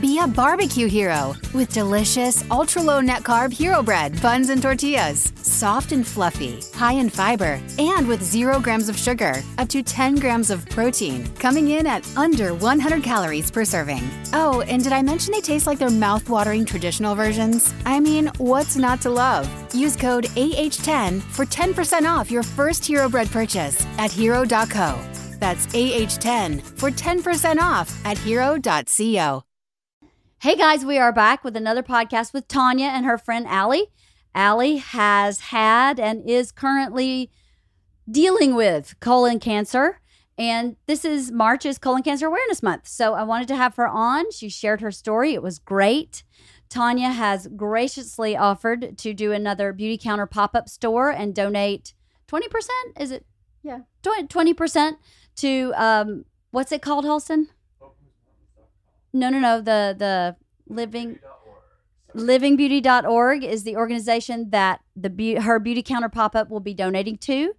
Be a barbecue hero with delicious, ultra low net carb hero bread, buns, and tortillas. Soft and fluffy, high in fiber, and with zero grams of sugar, up to 10 grams of protein, coming in at under 100 calories per serving. Oh, and did I mention they taste like their mouth-watering traditional versions? I mean, what's not to love? Use code AH10 for 10% off your first Hero Bread purchase at hero.co. That's AH10 for 10% off at hero.co. Hey guys, we are back with another podcast with Tonya and her friend Ali. Ali has had and is currently dealing with colon cancer. And this is March is Colon Cancer Awareness Month. So I wanted to have her on. She shared her story. It was great. Tonya has graciously offered to do another beauty counter pop up store and donate 20%. Is it? Yeah. 20% to, um, what's it called, Halston? No, no, no. The, the living livingbeauty.org is the organization that the be- her beauty counter pop-up will be donating to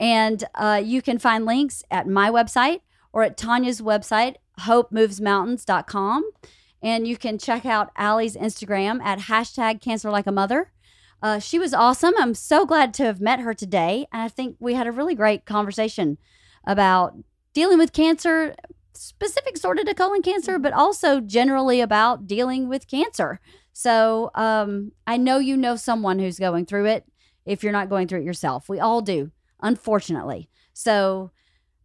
and uh, you can find links at my website or at tonya's website hopemovesmountains.com and you can check out Ali's Instagram at hashtag cancer like a mother. Uh, she was awesome. I'm so glad to have met her today. And I think we had a really great conversation about dealing with cancer, specific sort of to colon cancer, but also generally about dealing with cancer. So um, I know you know someone who's going through it if you're not going through it yourself. We all do, unfortunately. So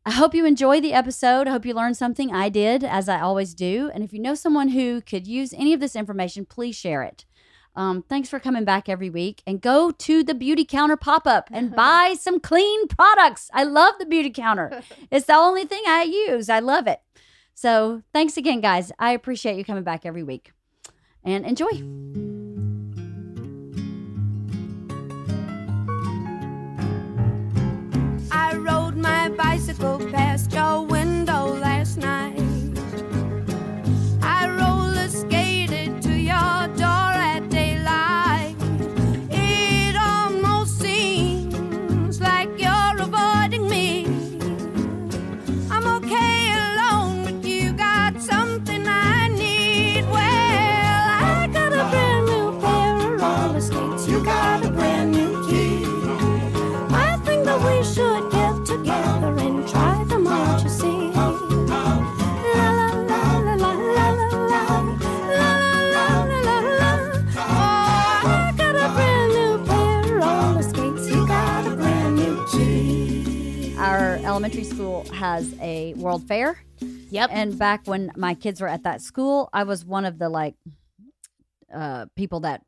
I hope you enjoy the episode. I hope you learned something. I did, as I always do. And if you know someone who could use any of this information, please share it. Um, thanks for coming back every week and go to the beauty counter pop up and buy some clean products. I love the beauty counter. It's the only thing I use. I love it. So thanks again, guys. I appreciate you coming back every week and enjoy. I rode my bicycle past your window last night. Has a world fair. Yep. And back when my kids were at that school, I was one of the like uh, people that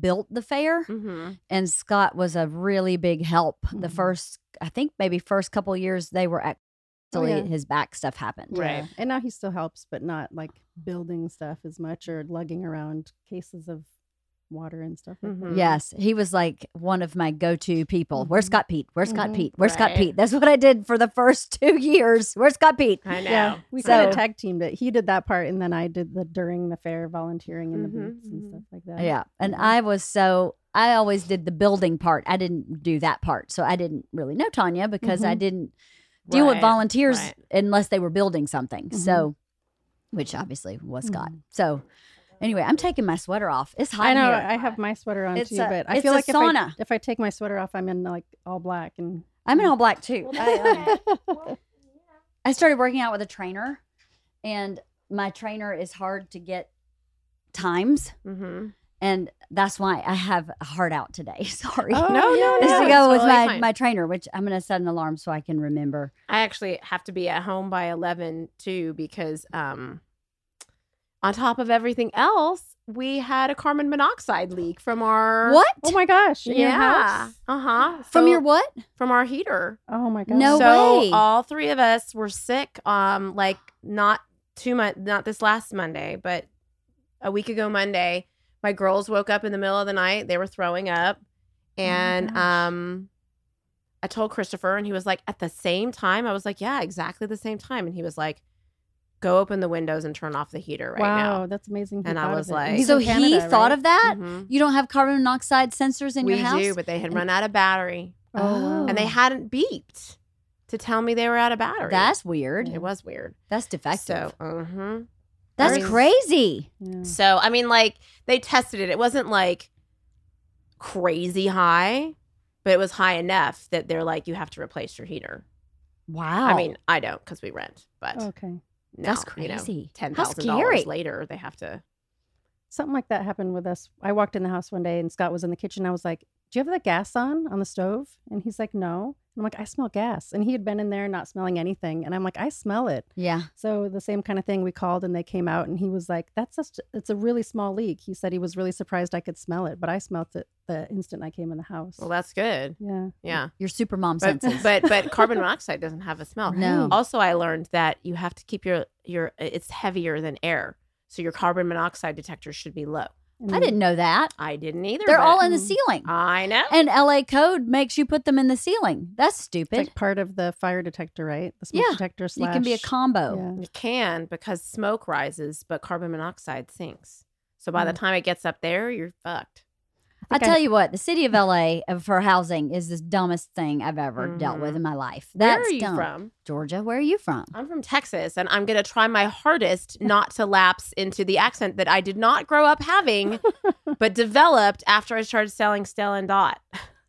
built the fair. mm-hmm. And Scott was a really big help. The Mhm. first, I think maybe first couple years they were at Oh, actually yeah. his back stuff happened. Right. Yeah. And now he still helps, but not like building stuff as much or lugging around cases of water and stuff like Mhm. that. Yes, he was like one of my go-to people. Where's. Scott Pete? Where's Scott Mhm. Pete? Where's Scott Pete? That's what I did for the first two years. Where's Scott Pete? I know. Yeah, we kind So- of tag teamed it. He did that part, and then I did the during the fair volunteering in the Mhm, booths and stuff like that. Yeah, and Mhm. I was so I always did the building part. I didn't do that part, so I didn't really know Tonya because I didn't deal with volunteers right. unless they were building something. So, which obviously was Scott. So, anyway, I'm taking my sweater off. It's hot I know. here. I have my sweater on It's too, a- but I feel like if sauna. I, if I take my sweater off, I'm in like all black and. I'm in all black too. I, um, I started working out with a trainer, and my trainer is hard to get times, Mm-hmm. and that's why I have a heart out today. Sorry. Oh, No, no, yeah. Is no. to it's go with totally my, fine. my trainer, which I'm going to set an alarm so I can remember. I actually have to be at home by 11 too because um on top of everything else, we had a carbon monoxide leak from our What? Oh my gosh! Yeah. Uh-huh. From So- your what? from our heater. Oh my gosh! No so way. all three of us were sick um like not two months not this last Monday, but a week ago Monday. My girls woke up in the middle of the night. They were throwing up. And gosh. um I told Christopher and he was like, at the same time? I was like, yeah, exactly the same time. And he was like, go open the windows and turn off the heater right wow, now. that's amazing. he And I was like- He's so in he Canada, thought right? of that? Mhm. You don't have carbon monoxide sensors in we your house? We do, but they had And- run out of battery. Oh, And they hadn't beeped to tell me they were out of battery. That's weird. it was weird. That's defective. So, uh-huh. That's mean- crazy. Yeah. So I mean, like they tested it. It wasn't like crazy high, but it was high enough that they're like, you have to replace your heater. Wow. I mean, I don't because we rent, but Okay. Now, That's You know, crazy. Ten How thousand scary. dollars later, they have to. Something like that happened with us. I walked in the house one day and Scott was in the kitchen. I was like, Do you have the gas on on the stove? And he's like, No. I'm like, I smell gas. And he had been in there not smelling anything. And I'm like, I smell it. yeah. So the same kind of thing we called and they came out and he was like, That's just it's a really small leak. He said he was really surprised I could smell it, but I smelt it the instant I came in the house. Well, that's good. yeah. Yeah, Your super mom but senses. but but carbon monoxide doesn't have a smell. No. Also, I learned that you have to keep your your it's heavier than air, so your carbon monoxide detector should be low. And I didn't know that. I didn't either. They're all in the Mm. ceiling. I know. And LA code makes you put them in the ceiling. That's It's stupid. like part of the fire detector, right? The smoke Yeah. detector you slash. can be a combo. Yeah. You can because smoke rises, but carbon monoxide sinks. So by the Mm. time it gets up there, you're fucked. I tell you what, the city of LA for housing is the dumbest thing I've ever dealt with Mhm. in my life. Where That's are you dumb. from? Georgia. Where are you from? I'm from Texas, and I'm gonna try my hardest not to lapse into the accent that I did not grow up having, but developed after I started selling Stella and Dot.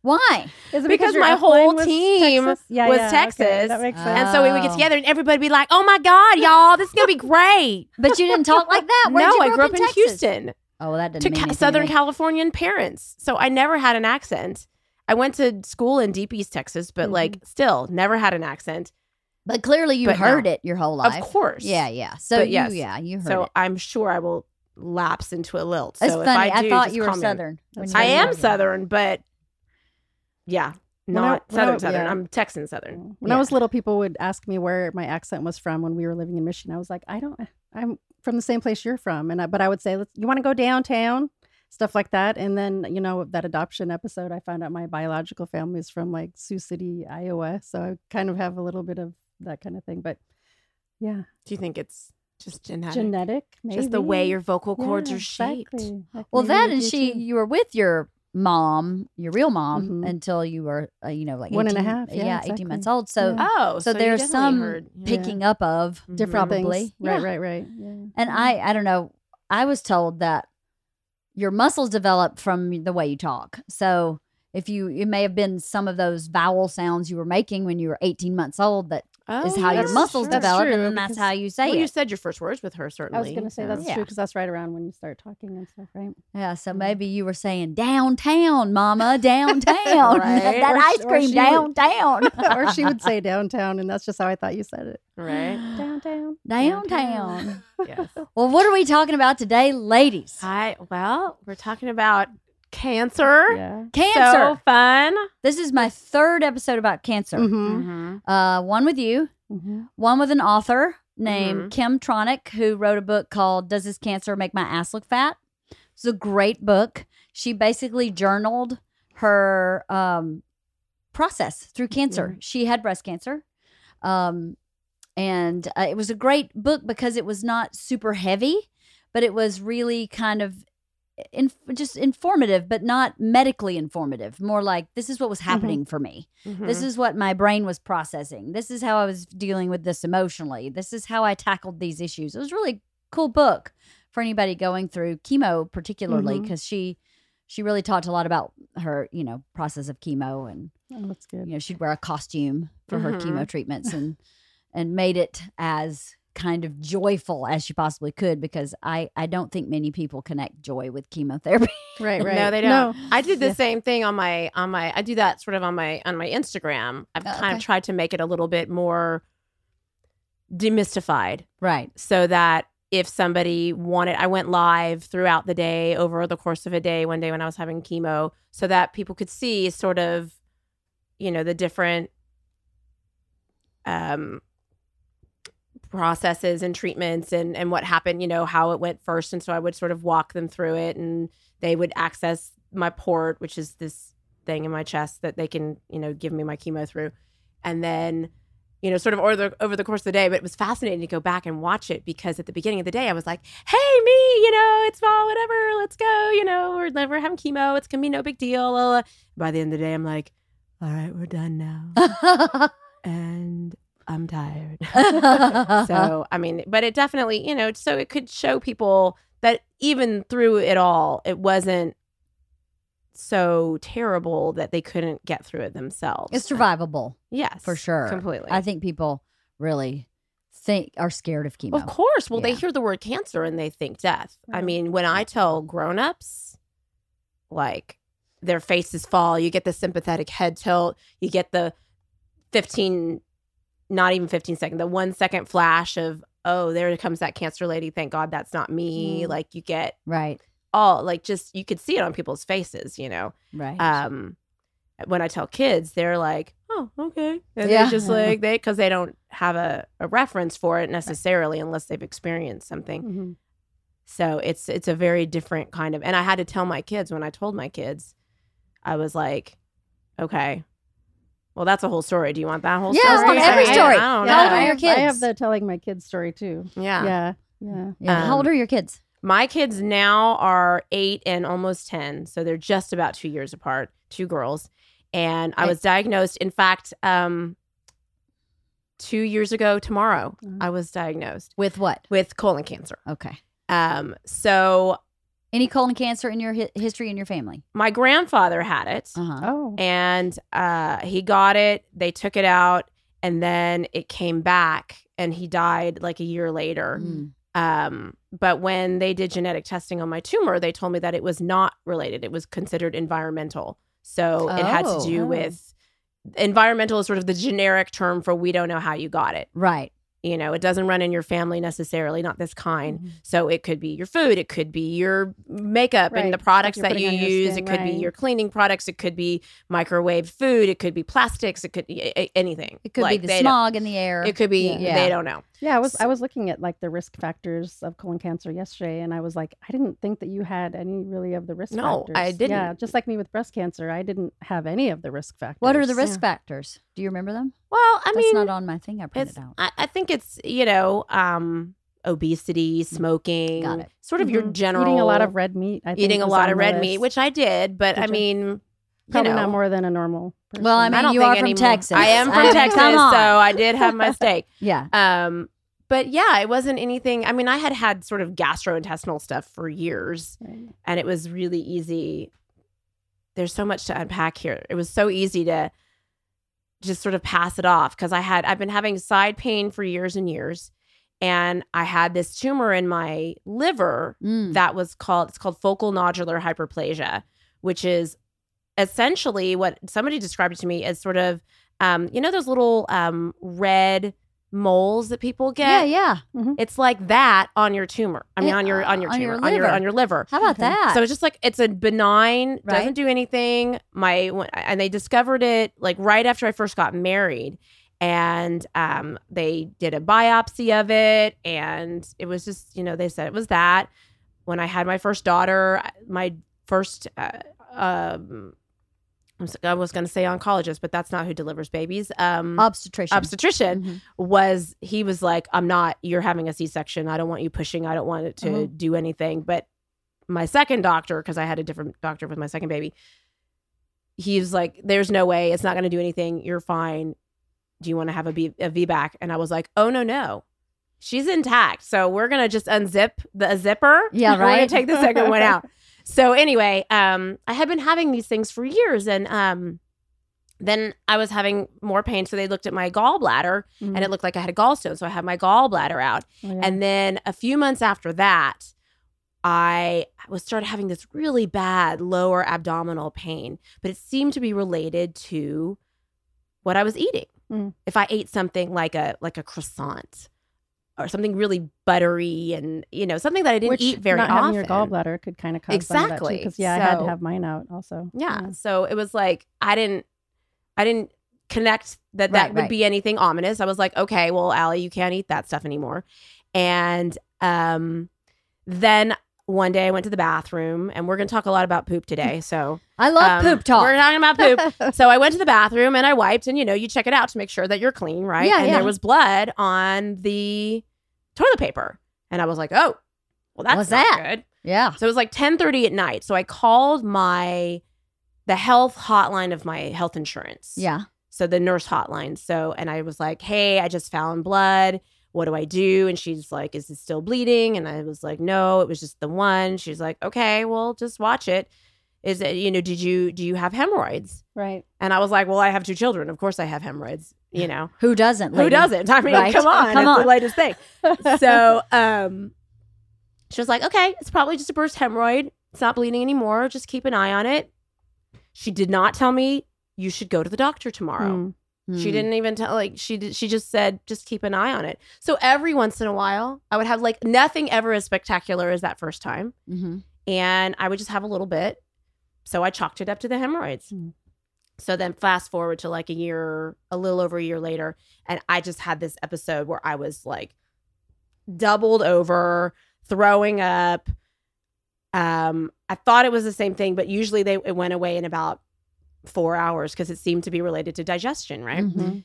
Why? Is it Because your my whole team Texas? Yeah, was yeah, okay, Texas, That makes Uh, sense. And so we would get Oh. together, and everybody would be like, "Oh my god, y'all, this is gonna be great." But you didn't talk like that. Where'd no, you I grew up in, Texas? Houston Oh, well, that to doesn't mean ca- Southern to. Californian parents, so I never had an accent. I went to school in Deep East Texas, but mm-hmm. like still never had an accent. But clearly, you But no. heard it your whole life. Of course, Yeah, yeah. So But you, yes. yeah, you heard it. So it. I'm sure I will lapse into a lilt. It's so if funny. I, I, do, thought you were. Southern. when That's you I am. Southern, but yeah, When I- not I- Southern Southern. yeah. I'm Texan Southern. When Yeah. I was little, people would ask me where my accent was from when we were living in Michigan. I was like, I don't, I'm from the same place you're from. And I, but I would say, Let's, you want to go downtown? Stuff like that. And then, you know, that adoption episode, I found out my biological family is from like Sioux City, Iowa. So I kind of have a little bit of that kind of thing. But yeah, Do you think it's just genetic? genetic, maybe. Just the way your vocal cords Yeah, are shaped. exactly. Like Well, that and she, too. you were with your mom, your real mom, Mhm. until you were, uh, you know, like One and a half, yeah, eighteen months old. So, Yeah. Oh, so, you there's some heard- yeah. picking up of Mhm. different probably. things. Right, Yeah. right, right. Yeah. And I, I don't know. I was told that your muscles develop from the way you talk. So if you, it may have been some of those vowel sounds you were making when you were 18 months old that Oh, is how your muscles true. Develop, true, and then that's how you say Well, it. you said your first words with her, certainly. I was going to say so- that's Yeah. true because that's right around when you start talking and stuff, right? yeah, so Mhm. maybe you were saying downtown, mama, downtown, Right. that Or ice sh- or cream she- downtown, or she would say downtown, and that's just how I thought you said it. right. Downtown. downtown. yes. Well, what are we talking about today, ladies? Hi. Well, we're talking about cancer. Yeah. Cancer. So fun. this is my third episode about cancer. Mm-hmm. Mm-hmm. Uh, one with you, Mm-hmm. one with an author named Mhm. Kim Tronick, who wrote a book called Does This Cancer Make My Ass Look Fat? It's a great book. She basically journaled her um, process through cancer. She had breast cancer. Um, and uh, it was a great book because it was not super heavy, but it was really kind of in, just informative, but not medically informative. More like this is what was happening for me. Mm-hmm. This is what my brain was processing. This is how I was dealing with this emotionally. This is how I tackled these issues. It was a really cool book for anybody going through chemo, particularly because she she really talked a lot about her, you know, process of chemo and Oh, that's good. you know she'd wear a costume for her Mhm. chemo treatments and and made it as kind of joyful as she possibly could because I I don't think many people connect joy with chemotherapy. Right, right. No, they don't. No. I did the Yeah. same thing on my on my. I do that sort of on my on my Instagram. I've Oh, kind okay. of tried to make it a little bit more demystified, right. so that if somebody wanted, I went live throughout the day over the course of a day. One day when I was having chemo, so that people could see sort of, you know, the different um processes and treatments and and what happened you know how it went first. And so i would sort of walk them through it and they would access my port which is this thing in my chest that they can you know give me my chemo through. And then you know sort of over the over the course of the day but it was fascinating to go back and watch it because at the beginning of the day i was like hey me you know it's fall whatever let's go you know we're never having chemo it's gonna be no big deal la, la. by the end of the day i'm like all right we're done now. And I'm tired. so, I mean, but it definitely, you know, so it could show people that even through it all, it wasn't so terrible that they couldn't get through it themselves. it's survivable Yes. for sure. Completely. I think people really think are scared of chemo. Of course. Well, they hear the word cancer and they think death. I mean, when I tell grown-ups, like their faces fall, you get the sympathetic head tilt, you get the 15 not even 15 second, the 1 second flash of oh, there comes that cancer lady. Thank God that's not me. Mm. Like you get Right. all like just you could see it on people's faces, you know. Right. Um when I tell kids, they're like, "Oh, okay," and Yeah. they're just like they because they don't have a, a reference for it necessarily unless they've experienced something. Mhm. So it's it's a very different kind of. And I had to tell my kids when I told my kids, I was like, "Okay, well that's a whole story. Do you want that whole Yeah, I story? want every I- I story. don't How know. old are I your have, I have the telling my kids story too. Yeah. Yeah, yeah. yeah. How um, old are your kids? My kids now are eight and almost 10. So they're just about two years apart, two girls. And I was diagnosed, in fact, um, two years ago tomorrow, Mhm. I was diagnosed With what? with colon cancer. Okay. Um, so Any colon cancer in your hi- history in your family? my grandfather had it. Uh huh. Oh, and uh, he got it. They took it out, and then it came back, and he died like a year later. Mm. Um, but when they did genetic testing on my tumor, they told me that it was not related. It was considered environmental. So it had to Oh. do Oh. with environmental is sort of the generic term for we don't know how you got it. Right. You know, it doesn't run in your family necessarily, not this kind. Mhm. So it could be your food, it could be your makeup Right, and the products you're that you putting on your use. skin, it could be your cleaning products. It could be microwave food. It could be plastics. It could be anything. It could Like, be the smog in the air. It could be Yeah. they don't know. Yeah. I was I was looking at like the risk factors of colon cancer yesterday, and I was like, I didn't think that you had any really of the risk No, factors. I didn't. Yeah, just like me with breast cancer, I didn't have any of the risk factors. what are the risk Yeah. factors? Do you remember them? Well, I That's mean, not on my thing I printed out. I, I think it's you know um, obesity, smoking, Got it. sort of your Mhm. general eating a lot of red meat. I think eating a lot of red meat, which I did. But I Did you? mean, probably you know, not more than a normal. Person. Well, I mean, I you are from. Texas. I am from Texas, so. I did have my steak. Yeah. Um, but yeah, it wasn't anything. I mean, I had had sort of gastrointestinal stuff for years, Right. and it was really easy. There's so much to unpack here. It was so easy to just sort of pass it off because I had I've been having side pain for years and years, and I had this tumor in my liver Mm. that was called it's called focal nodular hyperplasia, which is essentially what somebody described to me as sort of um, you know those little um, red moles that people get. Yeah, yeah. It's like that on your tumor. I mean, Yeah, on your on your on your tumor, on your on your liver. How about that? So it's just like it's a benign, Right. doesn't do anything. My and they discovered it like right after I first got married, and um, they did a biopsy of it, and it was just you know they said it was that. When I had my first daughter, my first uh, um, I was going to say oncologist, but that's not who delivers babies. Um, obstetrician. obstetrician Mhm. was he was like i'm not you're having a c-section i don't want you pushing i don't want it to Uh-huh. do anything but my second doctor because i had a different doctor with my second baby he was like there's no way it's not going to do anything you're fine do you want to have a, B- a vbac and i was like oh no no she's intact so we're going to just unzip the zipper Yeah, we're going right. to take the second one out so anyway um i had been having these things for years and um then I was having more pain. So they looked at my gallbladder Mhm. and it looked like I had a gallstone. So I had my gallbladder out. Oh, yeah. And then a few months after that, I was started having this really bad lower abdominal pain, but it seemed to be related to what I was eating. Mm. If I ate something like a like a croissant or something really buttery and you know something that I didn't Which eat very not often. having your gallbladder could kind of cause Exactly. Because yeah, I had to have mine out also. Yeah. So it was like I didn't I didn't connect that that would right. be anything ominous. I was like, okay, well, Ali, you can't eat that stuff anymore. And um then one day I went to the bathroom and we're gonna talk a lot about poop today. So I love um, poop talk. We're talking about poop. so I went to the bathroom and I wiped and you know, you check it out to make sure that you're clean, right? Yeah, and yeah. there was blood on the toilet paper. And I was like, oh, well, that's What's not that? good. yeah. So it was like 10:30 at night. So I called my the health hotline of my health insurance. Yeah. So the nurse hotline. So, and I was like, hey, I just found blood. What do I do? And she's like, is it still bleeding? And I was like, no, it was just the one. She's like, okay, well, just watch it. Is it, you know, did you, do you have hemorrhoids? Right. And I was like, well, I have two children. Of course I have hemorrhoids, you know. Who doesn't? Who doesn't? I mean, Right? come on. Come on. the latest thing. So um she was like, okay, it's probably just a burst hemorrhoid. It's not bleeding anymore. Just keep an eye on it. She did not tell me you should go to the doctor tomorrow. Mm. She Hmm. didn't even tell like she did she just said just keep an eye on it. So every once in a while, I would have like nothing ever as spectacular as that first time Mhm. and I would just have a little bit. So I chalked it up to the hemorrhoids. Mm. So then fast forward to like a year, a little over a year later, and I just had this episode where I was like doubled over, throwing up. Um, I thought it was the same thing, but usually they it went away in about four hours because it seemed to be related to digestion, right? Mhm.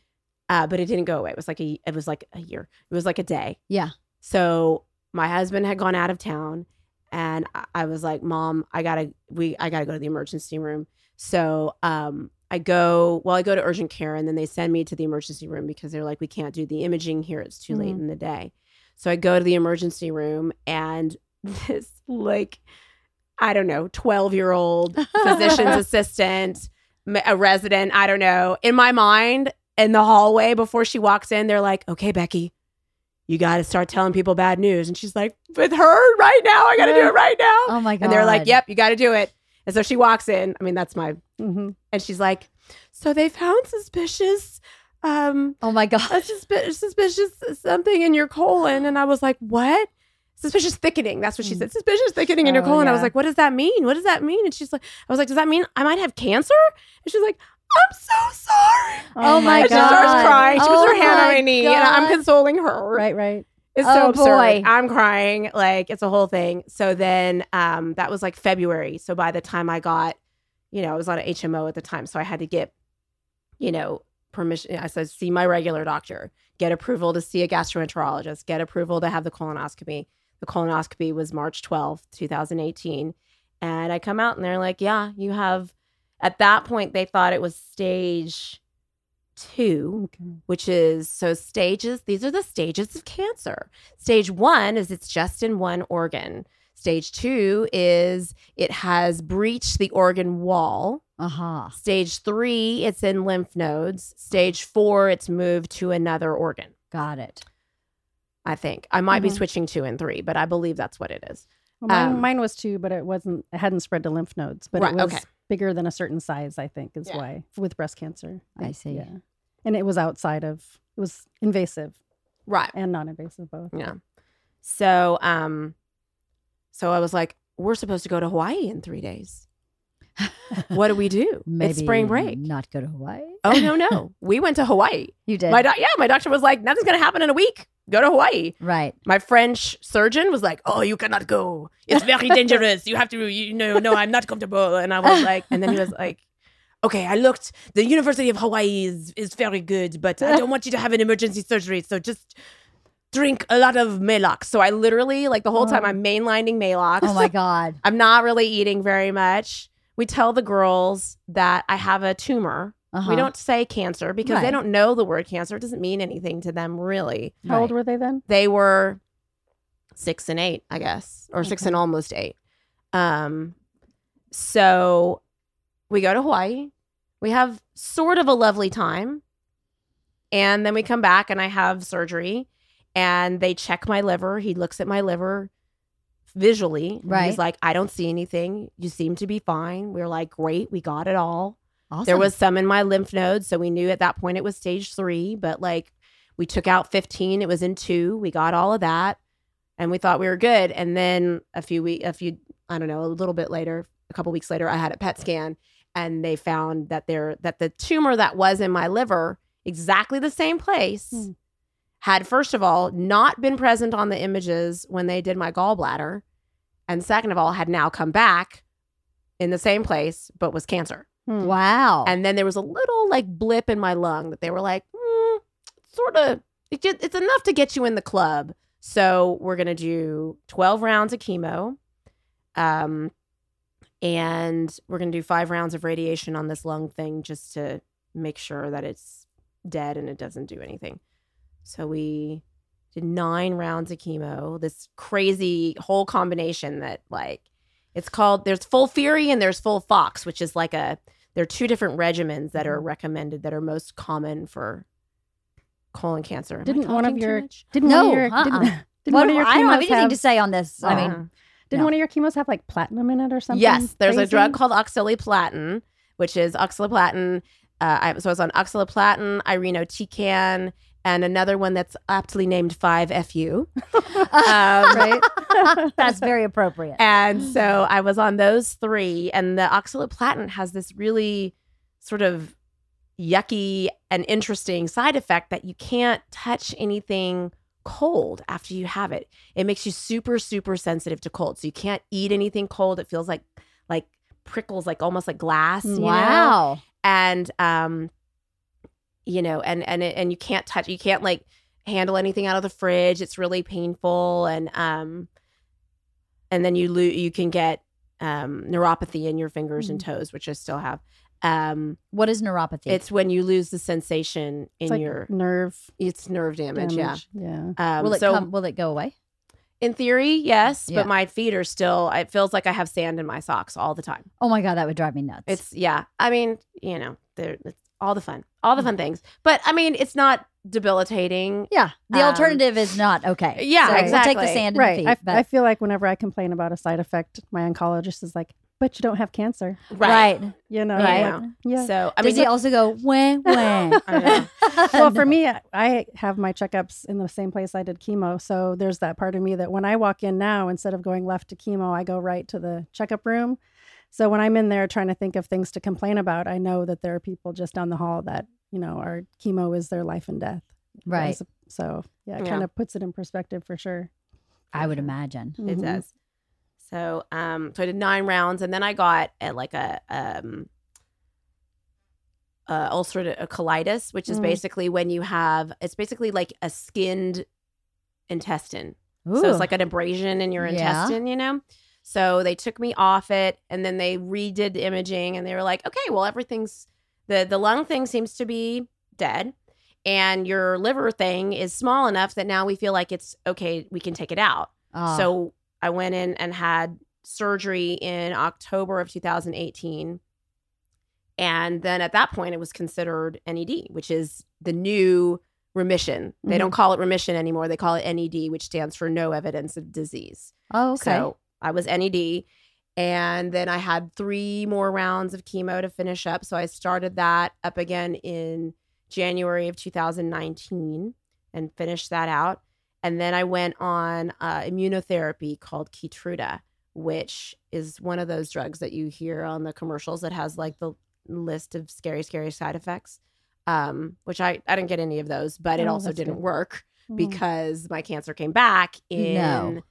Uh, but it didn't go away. It was like a it was like a year. It was like a day. Yeah. So my husband had gone out of town, and I- I was like, "Mom, I gotta we I gotta go to the emergency room." So um, I go well, I go to urgent care, and then they send me to the emergency room because they're like, "We can't do the imaging here; it's too late Mhm. in the day." So I go to the emergency room, and this like I don't know, twelve year old physician's assistant, a resident, I don't know. In my mind, in the hallway before she walks in, they're like, "Okay, Becky." You got to start telling people bad news. And she's like, with her right now, I got to do it right now. Oh my god. and they're like, yep, you got to do it. And so she walks in. I mean, that's my, Mhm. and she's like, so they found suspicious, um, Oh my god. a suspi- suspicious something in your colon. And I was like, what? Suspicious thickening. That's what she said. Suspicious thickening in your Oh, colon. I was like, what does that mean? What does that mean? And she's like, I was like, does that mean I might have cancer? And she's like, I'm so sorry. Oh my and she starts crying. She puts her Oh hand on my my knee, and I'm consoling her. Right. Right. It's Oh, so absurd. boy. I'm crying. Like it's a whole thing. So then um that was like February. So by the time I got, you know, I was on an HMO at the time. So I had to get, you know, permission. I said, see my regular doctor, get approval to see a gastroenterologist, get approval to have the colonoscopy. The colonoscopy was March 12th, 2018. And I come out and they're like, yeah, you have at that point they thought it was stage two Okay. which is so stages these are the stages of cancer stage one is it's just in one organ stage two is it has breached the organ wall Uh-huh. stage three it's in lymph nodes stage four it's moved to another organ Got it. I think i might be Mhm. switching two and three but i believe that's what it is Well, mine, Um, mine was two, but it wasn't. It hadn't spread to lymph nodes, but Right, it was okay. bigger than a certain size. I think is Yeah. why with breast cancer. I see. Yeah, and it was outside of. It was invasive right and non-invasive both. yeah so um so i was like we're supposed to go to hawaii in three days what do we do Maybe it's spring break Not go to Hawaii. Oh no, no. we went to Hawaii. You did. My doc- yeah, my doctor was like, nothing's gonna happen in a week. Go to Hawaii. right. My French surgeon was like, oh, you cannot go. It's very dangerous. You have to, you know, no, I'm not comfortable. And I was like, and then he was like, okay, I looked. The University of Hawaii is is very good, but I don't want you to have an emergency surgery. So just drink a lot of Maalox. So I literally, like the whole time, Oh. I'm mainlining Maalox. Oh my god. I'm not really eating very much. We tell the girls that I have a tumor. Uh-huh. We don't say cancer because they don't know the word cancer. It doesn't mean anything to them, really. How old were they then? They were six and eight, I guess, or six and almost eight. Um, so we go to Hawaii. We have sort of a lovely time. And then we come back and I have surgery and they check my liver. He looks at my liver visually. Right. He's like, I don't see anything. You seem to be fine. We are like, great. We got it all. Awesome. There was some in my lymph nodes, so we knew at that point it was stage three. But like, we took out fifteen. It was in two. We got all of that, and we thought we were good. And then a few week, a few, I don't know, a little bit later, a couple weeks later, I had a PET scan, and they found that there that the tumor that was in my liver, exactly the same place, Hmm. had first of all not been present on the images when they did my gallbladder, and second of all had now come back in the same place, but was cancer. Hmm. wow. And then there was a little like blip in my lung that they were like, mm, sort of, it just, it's enough to get you in the club. So we're going to do 12 rounds of chemo. Um, and we're going to do five rounds of radiation on this lung thing just to make sure that it's dead and it doesn't do anything. So we did nine rounds of chemo. This crazy whole combination that like it's called. There's FOLFIRI and there's FOLFOX, which is like a. There are two different regimens that Mm-hmm. are recommended that are most common for colon cancer. Am Didn't one of your didn't No, one of your uh-uh. didn't, didn't What- one of your I don't have anything to say on this. I mean, Uh, Didn't No. one of your chemos have like platinum in it or something? Yes, there's a drug called oxaliplatin, which is oxaliplatin. Uh, I, so I was on oxaliplatin, irinotecan, and another one that's aptly named 5FU. Um, right. that's very appropriate. And so I was on those three, and the oxaliplatin has this really sort of yucky and interesting side effect that you can't touch anything cold after you have it. It makes you super, super sensitive to cold. So you can't eat anything cold. It feels like like prickles, like almost like glass. you know? wow. and um you know and and it- and you can't touch you can't like handle anything out of the fridge it's really painful and um and then you lo- you can get um neuropathy in your fingers and toes which i still have um What is neuropathy? it's when you lose the sensation in It's like your nerve it's nerve damage, damage. Yeah. yeah um will it so come? Will it go away? in theory yes Yeah. but my feet are still it feels like i have sand in my socks all the time Oh my god, that would drive me nuts. It's yeah. I mean, you know, there it's all the fun, all the fun things. But I mean, it's not debilitating. yeah. The um, alternative is not okay. yeah, So We'll take the sand and Right. the feet. I, but, I feel like whenever I complain about a side effect, my oncologist is like, "But you don't have cancer." right. You know. Right. like, yeah. So I Does mean, he also go wah wah? Well, for me, I have my checkups in the same place I did chemo. So there's that part of me that when I walk in now, instead of going left to chemo, I go right to the checkup room. So when I'm in there trying to think of things to complain about, I know that there are people just down the hall that, you know, our chemo is their life and death. right. As- So yeah, it Yeah. kind of puts it in perspective for sure. I would imagine. it Mhm. does. So um, so I did nine rounds, and then I got at like a um, uh, ulcerative colitis, which is Mm. basically when you have it's basically like a skinned intestine. So it's like an abrasion in your Yeah. intestine, you know? So they took me off it and then they redid the imaging and they were like, okay, well, everything's the the lung thing seems to be dead. And your liver thing is small enough that now we feel like it's okay, we can take it out. Ah. So I went in and had surgery in October of 2018. And then at that point, it was considered NED, which is the new remission. They don't call it remission anymore. They call it NED, which stands for no evidence of disease. oh, okay. So I was NED. And then I had three more rounds of chemo to finish up. So I started that up again in January of 2019 and finished that out. And then I went on uh, immunotherapy called Keytruda, which is one of those drugs that you hear on the commercials that has like the list of scary, scary side effects. Um, which I, I didn't get any of those, but it Oh, also didn't good. work Mm. because my cancer came back in No.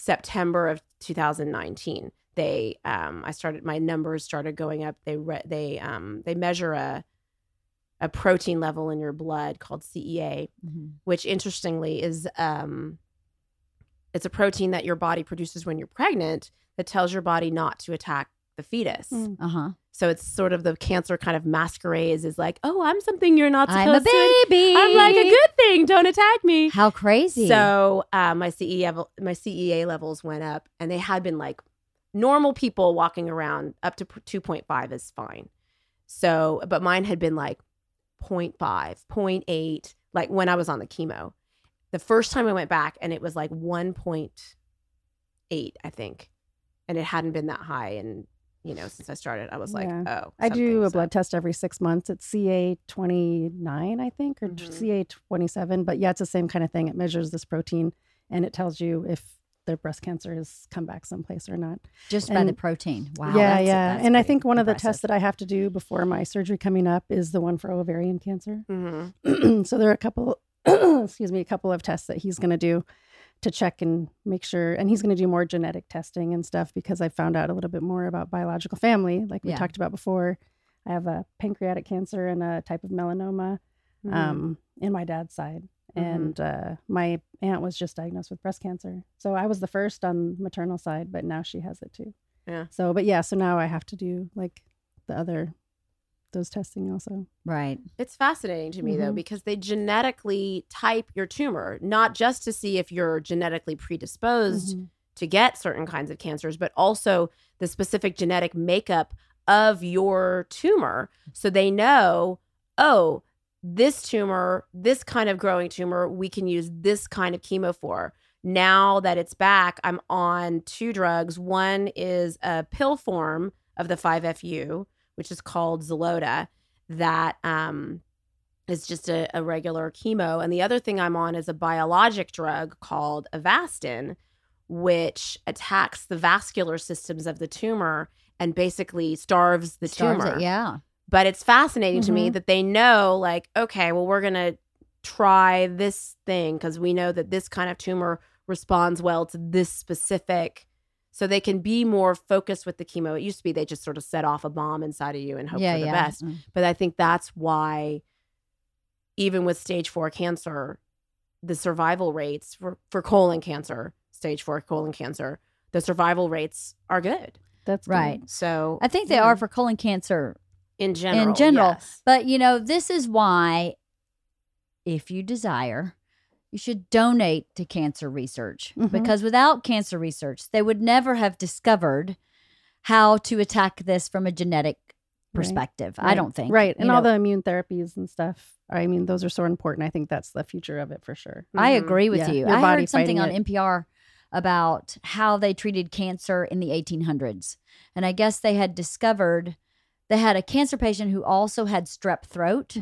September of 2019. They um I started my numbers started going up. They re- they um they measure a a protein level in your blood called CEA, Mhm. which interestingly is um it's a protein that your body produces when you're pregnant that tells your body not to attack the fetus. Mm. Uh-huh. So it's sort of the cancer kind of masquerades is like, "Oh, I'm something you're not supposed I'm a to." baby. I'm like a good thing. Don't attack me. How crazy. So uh, my CEA my CEA levels went up, and they had been like normal people walking around up to two point five is fine. So, but mine had been like 0.5, 0.8, like when I was on the chemo. The first time I went back, and it was like one point eight, I think, and it hadn't been that high, and you know, since I started, I was like, Yeah. oh, I do a something's blood up. test every six months. It's CA 29, I think, or Mhm. CA 27. But yeah, it's the same kind of thing. It measures this protein and it tells you if their breast cancer has come back someplace or not. just by the protein. Wow. yeah, that's- yeah. that's and I think one of the tests that I have to do before my surgery coming up is the one for ovarian cancer. Mhm. so there are a couple, excuse me, a couple of tests that he's going to do to check and make sure. And he's going to do more genetic testing and stuff because I found out a little bit more about biological family, like we Yeah. talked about before. I have a pancreatic cancer and a type of melanoma Mhm. um, in my dad's side. And uh, my aunt was just diagnosed with breast cancer. So I was the first on maternal side, but now she has it too. Yeah. So, but yeah, so now I have to do like the other those testing also. Right. It's fascinating to me though Mhm. because they genetically type your tumor, not just to see if you're genetically predisposed Mhm. to get certain kinds of cancers, but also the specific genetic makeup of your tumor. So they know, oh, this tumor, this kind of growing tumor, we can use this kind of chemo for. Now that it's back, I'm on two drugs. One is a pill form of the 5FU, which is called Xeloda, that um, is just a, a regular chemo. And the other thing I'm on is a biologic drug called Avastin, which attacks the vascular systems of the tumor and basically starves the Starves tumor. it, yeah. But it's fascinating to me Mhm. that they know, like, okay, well, we're going to try this thing because we know that this kind of tumor responds well to this specific. So they can be more focused with the chemo. It used to be they just sort of set off a bomb inside of you and hope yeah, for the yeah. best. Mm. But I think that's why, even with stage four cancer, the survival rates for, for colon cancer, stage four colon cancer, the survival rates are good. That's good. Right. So I think they yeah, are for colon cancer in general. In general. yes. But you know, this is why, if you desire, you should donate to cancer research Mhm. because without cancer research, they would never have discovered how to attack this from a genetic Right. perspective. I Right. don't think. Right. you And all know. the immune therapies and stuff. I mean, those are so important. I think that's the future of it for sure. I Mhm. agree with Yeah, you. your I body heard something on fighting NPR about how they treated cancer in the 1800s. And I guess they had discovered they had a cancer patient who also had strep throat.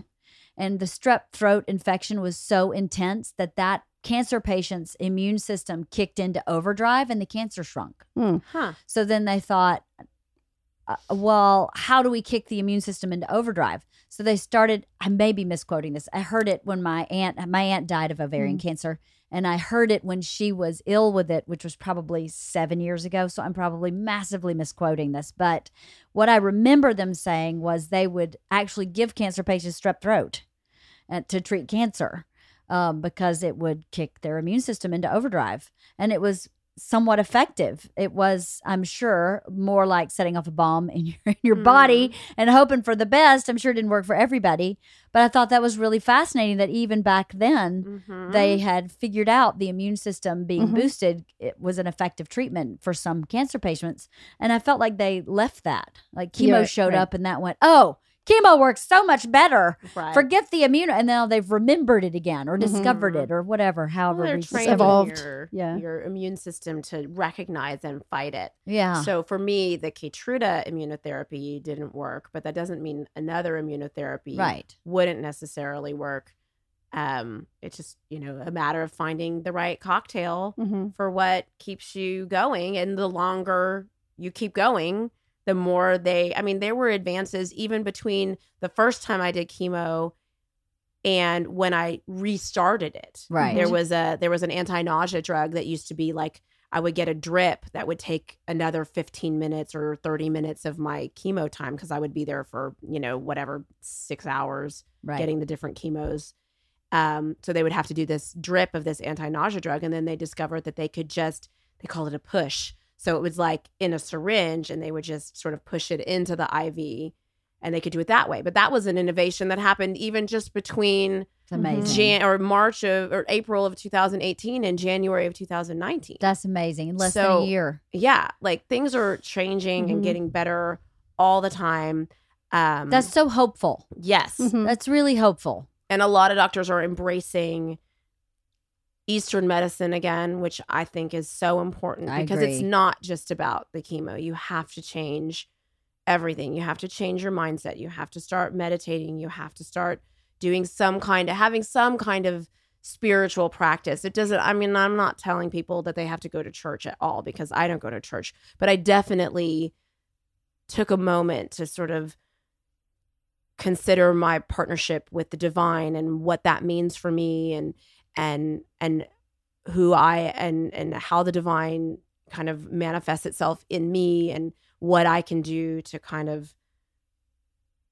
And the strep throat infection was so intense that that cancer patient's immune system kicked into overdrive and the cancer shrunk. Huh. So then they thought, uh, well, how do we kick the immune system into overdrive? So they started. I may be misquoting this. I heard it when my aunt my aunt died of ovarian cancer, and I heard it when she was ill with it, which was probably seven years ago. So I'm probably massively misquoting this. But what I remember them saying was they would actually give cancer patients strep throat to treat cancer um, because it would kick their immune system into overdrive, and it was somewhat effective. It was, I'm sure, more like setting off a bomb in your, in your body and hoping for the best. I'm sure it didn't work for everybody, but I thought that was really fascinating that even back then Mhm. they had figured out the immune system being Mhm. boosted it was an effective treatment for some cancer patients and i felt like they left that like chemo Yeah, showed right. up and that went oh chemo works so much better right. forget the immune and now they've remembered it again or Mhm. discovered it or whatever Well, however they're we training evolved. Your, Yeah. your immune system to recognize and fight it. yeah So for me, the Keytruda immunotherapy didn't work, but that doesn't mean another immunotherapy right wouldn't necessarily work. Um, it's just you know a matter of finding the right cocktail hmm for what keeps you going, and the longer you keep going, the more they. I mean, there were advances even between the first time I did chemo and when I restarted it. Right. There was a there was an anti-nausea drug that used to be like I would get a drip that would take another 15 minutes or 30 minutes of my chemo time because I would be there for, you know, whatever, 6 hours right getting the different chemos. Um, so they would have to do this drip of this anti-nausea drug and then they discovered that they could just they call it a push. So it was like in a syringe and they would just sort of push it into the IV and they could do it that way. But that was an innovation that happened even just between it's amazing Jan or March of or April of 2018 and January of 2019. that's amazing in less than a year yeah, like things are changing and Mhm. getting better all the time. Um that's so hopeful yes. Mhm. that's really hopeful And a lot of doctors are embracing Eastern medicine again, which I think is so important I because it's not just about the chemo. You have to change everything. You have to change your mindset. You have to start meditating. You have to start doing some kind of having some kind of spiritual practice. It doesn't I mean I'm not telling people that they have to go to church at all because I don't go to church, but I definitely took a moment to sort of consider my partnership with the divine and what that means for me and and and who I and and how the divine kind of manifests itself in me and what I can do to kind of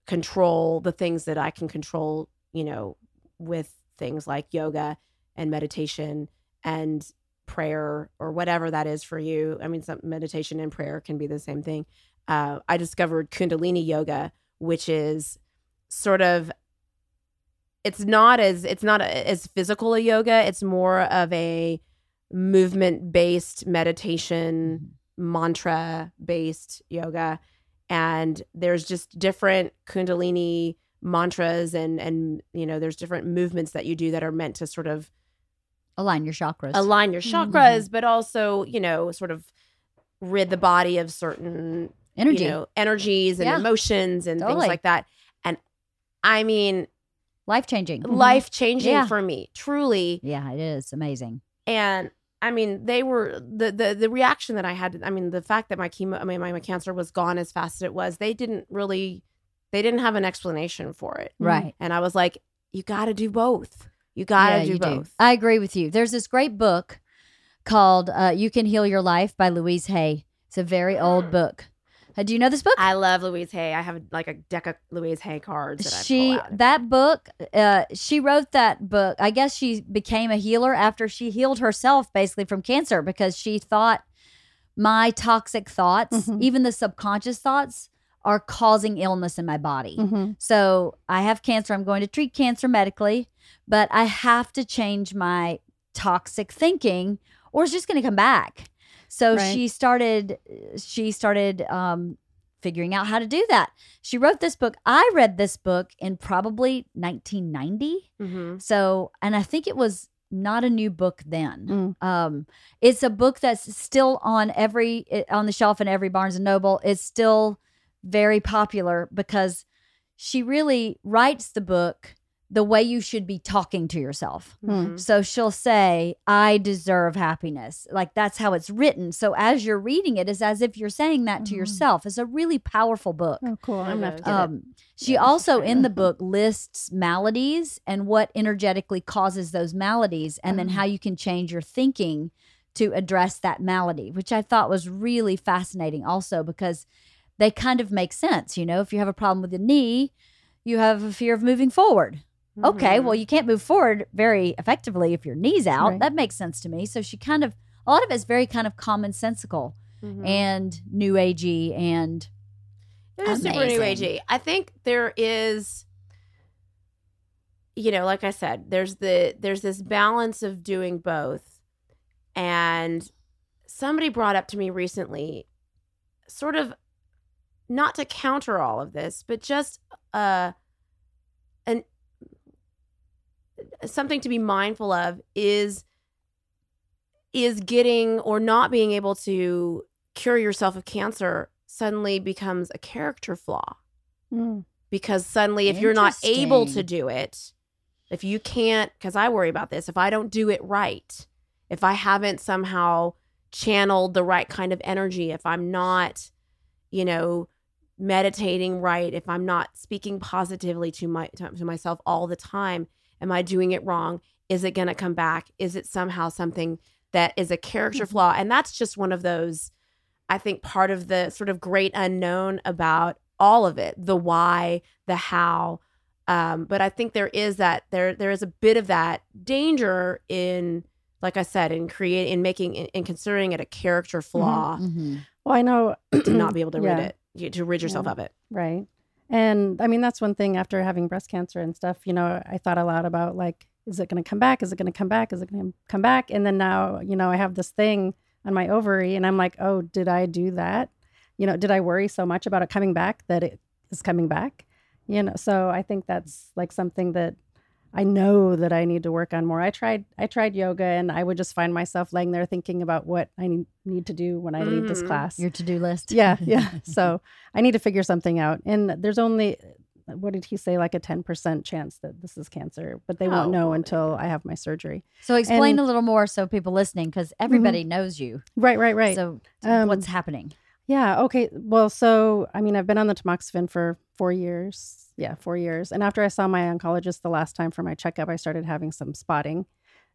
control the things that I can control, you know, with things like yoga and meditation and prayer or whatever that is for you. I mean, some meditation and prayer can be the same thing. Uh, I discovered Kundalini yoga, which is sort of it's not as it's not a, as physical a yoga it's more of a movement based meditation mm-hmm. mantra based yoga and there's just different kundalini mantras and and you know there's different movements that you do that are meant to sort of Align your chakras. align your mm-hmm. chakras but also you know sort of rid the body of certain Energy. you know energies and Yeah. emotions and Totally. things like that and i mean Life changing. Mm-hmm. life changing Yeah. for me truly Yeah, it is amazing. and I mean, they were the the the reaction that I had. I mean, the fact that my chemo, I mean, my, my cancer was gone as fast as it was. They didn't really, they didn't have an explanation for it. Mm-hmm. Right. And I was like, you got to do both. You got to Yeah, do you both. I agree with you. There's this great book called uh, "You Can Heal Your Life" by Louise Hay. It's a very old mm. book. Uh, do you know this book? I love Louise Hay. I have like a deck of Louise Hay cards that I she that book uh she wrote that book i guess she became a healer after she healed herself basically from cancer because she thought my toxic thoughts Mhm. even the subconscious thoughts are causing illness in my body hmm so i have cancer i'm going to treat cancer medically but i have to change my toxic thinking or it's just going to come back so Right. she started she started um figuring out how to do that. She wrote this book. I read this book in probably 1990 Mhm. so and i think it was not a new book then. Um it's a book that's still on every on the shelf in every barnes and noble. It's still very popular because she really writes the book the way you should be talking to yourself Mhm. so she'll say, I deserve happiness. Like that's how it's written. So as you're reading it, it's as if you're saying that to Mhm. yourself. It's a really powerful book. Oh, cool. I'm gonna have to get it. Um, she Yeah. also in the book lists maladies and what energetically causes those maladies, and then Oh. how you can change your thinking to address that malady, which I thought was really fascinating also because they kind of make sense. You know, if you have a problem with the knee, you have a fear of moving forward. Okay, Mhm. well, you can't move forward very effectively if your knee's out. Right. That makes sense to me. So she kind of, a lot of it's very kind of commonsensical Mhm. and new agey and It is super new agey. I think there is, you know, like I said, there's the there's this balance of doing both, and somebody brought up to me recently, sort of, not to counter all of this, but just uh, an something to be mindful of is is getting or not being able to cure yourself of cancer suddenly becomes a character flaw Mm. because suddenly if you're not able to do it if you can't because i worry about this if i don't do it right if i haven't somehow channeled the right kind of energy if i'm not you know meditating right if i'm not speaking positively to my to myself all the time am i doing it wrong is it going to come back is it somehow something that is a character Mhm. flaw and that's just one of those i think part of the sort of great unknown about all of it the why the how um, but i think there is that there there is a bit of that danger in like i said in create in making in, in considering it a character flaw Mhm. Well, I know to not be able to rid Mm-hmm. Yeah. it to rid yourself Yeah. of it Right. And I mean, that's one thing after having breast cancer and stuff, you know, I thought a lot about like, is it going to come back? Is it going to come back? Is it going to come back? And then now, you know, I have this thing on my ovary and I'm like, oh, did I do that? You know, did I worry so much about it coming back that it is coming back? You know, so I think that's like something that I know that I need to work on more. I tried I tried yoga and I would just find myself laying there thinking about what I need, need to do when I leave this Mhm. class. Your to do list. Yeah, yeah. So I need to figure something out. And there's only, what did he say, like a 10% chance that this is cancer, but they Oh, won't know until I have my surgery. So explain And- a little more so people listening because everybody knows you. Right, right, right. So Um, what's happening? Yeah. Okay. Well, so, I mean, I've been on the tamoxifen for four years. Yeah, four years. And after I saw my oncologist the last time for my checkup, I started having some spotting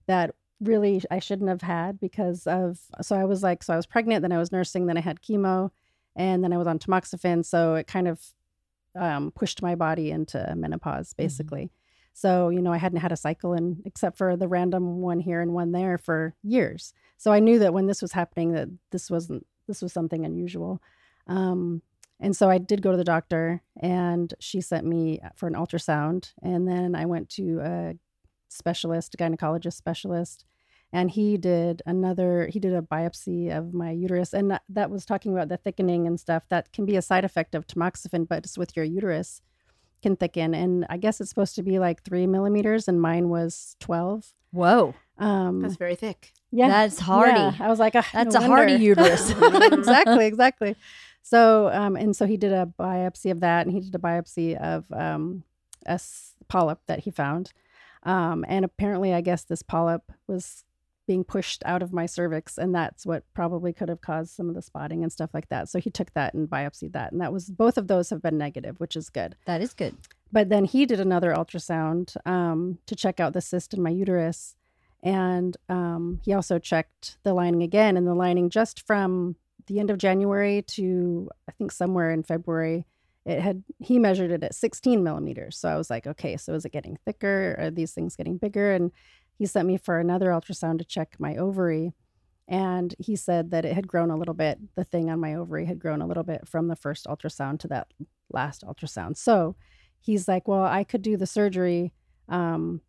that really I shouldn't have had because of, so I was like, so I was pregnant, then I was nursing, then I had chemo, and then I was on tamoxifen. So it kind of um, pushed my body into menopause, basically. So, you know, I hadn't had a cycle and except for the random one here and one there for years. So I knew that when this was happening that this wasn't this was something unusual. Um And so I did go to the doctor, and she sent me for an ultrasound. And then I went to a specialist, a gynecologist specialist, and he did another. He did a biopsy of my uterus, and that, that was talking about the thickening and stuff. That can be a side effect of tamoxifen, but it's with your uterus can thicken. And I guess it's supposed to be like three millimeters, and mine was twelve. Whoa. Um, That's very thick. yeah, That's hardy. yeah. I was like, ah, That's no a hardy uterus. exactly, exactly. So, um, and so he did a biopsy of that, and he did a biopsy of um, a s- polyp that he found. Um, and apparently, I guess this polyp was being pushed out of my cervix, and that's what probably could have caused some of the spotting and stuff like that. So he took that and biopsied that, and that was both of those have been negative, which is good. That is good. But then he did another ultrasound um, to check out the cyst in my uterus. And um, he also checked the lining again. And the lining, just from the end of January to I think somewhere in February, it had, he measured it at 16 millimeters. So I was like, okay, so is it getting thicker? Are these things getting bigger? And he sent me for another ultrasound to check my ovary. And he said that it had grown a little bit. The thing on my ovary had grown a little bit from the first ultrasound to that last ultrasound. So he's like, Well, I could do the surgery, um,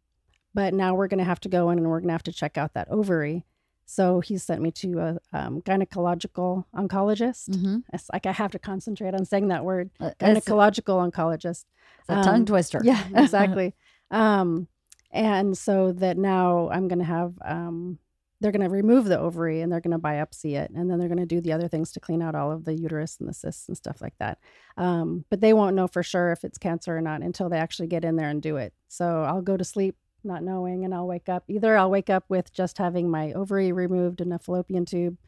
but now we're going to have to go in and we're going to have to check out that ovary. So he sent me to a um, gynecological oncologist. Mm-hmm. It's like I have to concentrate on saying that word It's, gynecological oncologist. it's a um, tongue twister. Yeah, exactly. um, and so that now I'm going to have, um, they're going to remove the ovary and they're going to biopsy it. And then they're going to do the other things to clean out all of the uterus and the cysts and stuff like that. Um, but they won't know for sure if it's cancer or not until they actually get in there and do it. So I'll go to sleep not knowing and I'll wake up. Either I'll wake up with just having my ovary removed in a fallopian tube.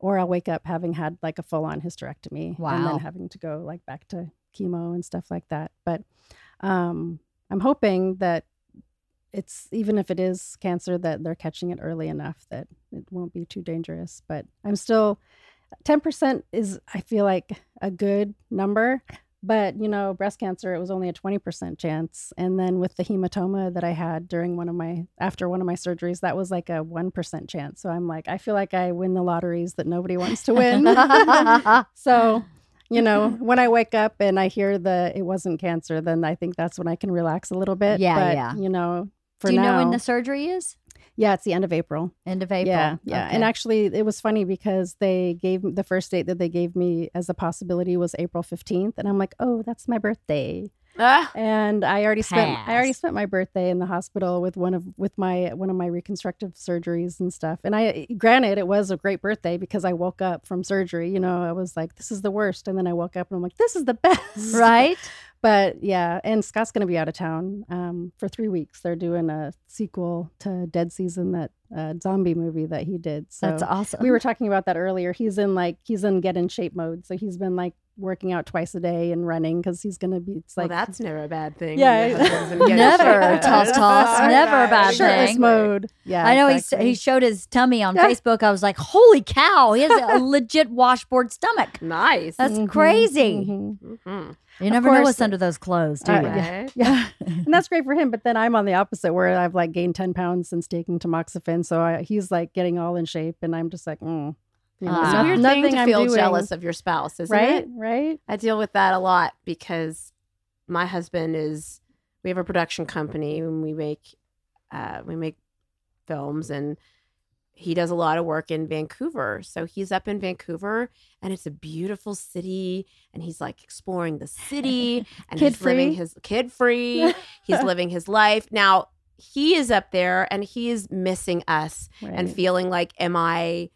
Or I'll wake up having had like a full on hysterectomy and then having to go like back to chemo and stuff like that. But um, I'm hoping that it's even if it is cancer that they're catching it early enough that it won't be too dangerous. But I'm still 10% is I feel like a good number. But you know, breast cancer it was only a 20% chance. And then with the hematoma that I had during one of my after one of my surgeries, that was like a 1% chance. So I'm like, I feel like I win the lotteries that nobody wants to win. so you know, when I wake up and I hear the it wasn't cancer, then I think that's when I can relax a little bit. Yeah, but, yeah. You know, for Do you now, know when the surgery is? Yeah, it's the end of April. End of April. Yeah, yeah. And actually, it was funny because they gave the first date that they gave me as a possibility was April fifteenth, and I'm like, oh, that's my birthday. Ah, And I already spent I already spent my birthday in the hospital with one of with my one of my reconstructive surgeries and stuff. And I granted it was a great birthday because I woke up from surgery. You know, I was like, this is the worst, and then I woke up and I'm like, this is the best. right? But yeah, and Scott's going to be out of town um, for three weeks. They're doing a sequel to Dead Season, that uh, zombie movie that he did. So That's awesome. we were talking about that earlier. He's in like he's in get in shape mode, so he's been like working out twice a day and running because he's going to be. It's well, like that's never a bad thing. Yeah. Your husband's in getting Never toss, toss, never a bad shirtless thing. mode. Yeah, I know exactly. he he showed his tummy on Yeah. Facebook. I was like, "Holy cow! He has a legit washboard stomach." Nice. That's Mhm, crazy. mhm. Mhm. You never know what's under those clothes, do Uh, you? yeah. Yeah, and that's great for him. But then I'm on the opposite, where I've like gained ten pounds since taking tamoxifen. So I, he's like getting all in shape, and I'm just like, mm, you know. It's a weird nothing thing to I'm feel doing, jealous of your spouse, isn't right? it? Right? I deal with that a lot because my husband is. We have a production company and we make, uh, we make films and he does a lot of work in Vancouver. So he's up in Vancouver and it's a beautiful city and he's like exploring the city and he's living his kid free. he's living his life. Now he is up there and he is missing us and feeling like am i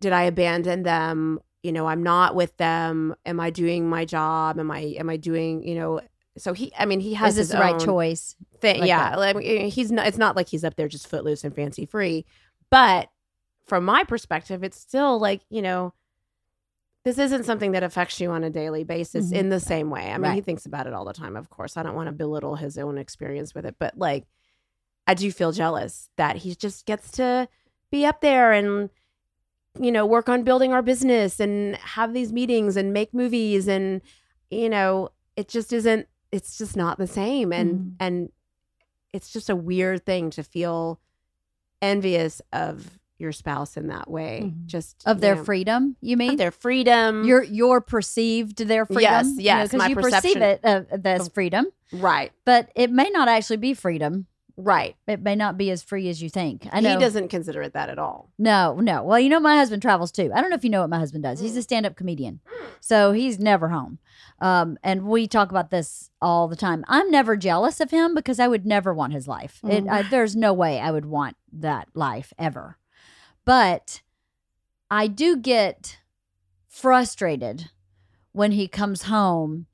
did i abandon them you know i'm not with them am i doing my job am i am i doing you know so he i mean he has his the right choice? thing like yeah that? like, he's not it's not like he's up there just footloose and fancy free but from my perspective it's still like you know this isn't something that affects you on a daily basis Mhm. in the same way. I mean, he thinks about it all the time, of course. I don't want to belittle his own experience with it, but like, I do feel jealous that he just gets to be up there and, you know, work on building our business and have these meetings and make movies. And, you know, it just isn't, it's just not the same. And, Mhm. and it's just a weird thing to feel envious of your spouse in that way. Mhm. Just of their know, freedom. You mean of their freedom. your your perceived their freedom? Yes, yes, because my you perceive it uh, as freedom, right, but it may not actually be freedom. Right. It may not be as free as you think. I know. He doesn't consider it that at all. No, no. Well, you know, my husband travels too. I don't know if you know what my husband does. He's Mm. a stand up comedian. So he's never home. Um, and we talk about this all the time. I'm never jealous of him because I would never want his life. It, Mm. I, there's no way I would want that life ever. But I do get frustrated when he comes home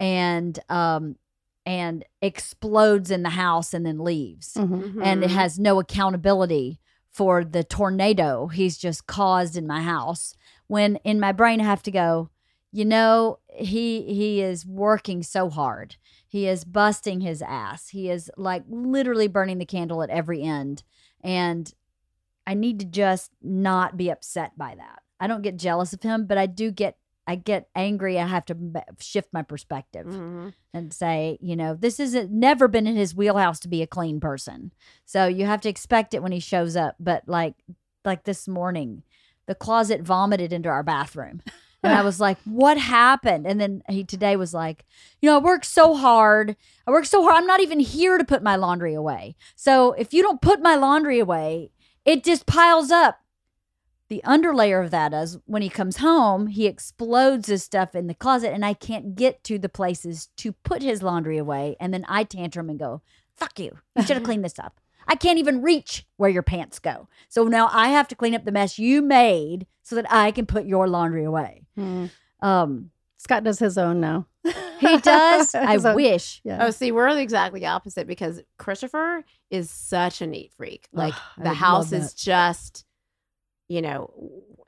and um and explodes in the house and then leaves. Mhm. and it Mhm. has no accountability for the tornado he's just caused in my house. When in my brain i have to go you know he he is working so hard. He is busting his ass. He is like literally burning the candle at every end. And i need to just not be upset by that. I don't get jealous of him but i do get i get angry i have to shift my perspective Mhm. and say, you know, this isn't never been in his wheelhouse to be a clean person. So you have to expect it when he shows up. But like like this morning, the closet vomited into our bathroom. And I was like, what happened? And then he today was like, you know, I worked so hard. I worked so hard. I'm not even here to put my laundry away. So if you don't put my laundry away, it just piles up. The underlayer of that is when he comes home, he explodes his stuff in the closet, and I can't get to the places to put his laundry away. And then I tantrum and go, fuck you. You should have cleaned this up. I can't even reach where your pants go. So now I have to clean up the mess you made so that I can put your laundry away. Mm. Um, Scott does his own now. he does. I own- wish. Yeah. Oh, see, we're exactly opposite because Christopher is such a neat freak. Like the house is just, you know,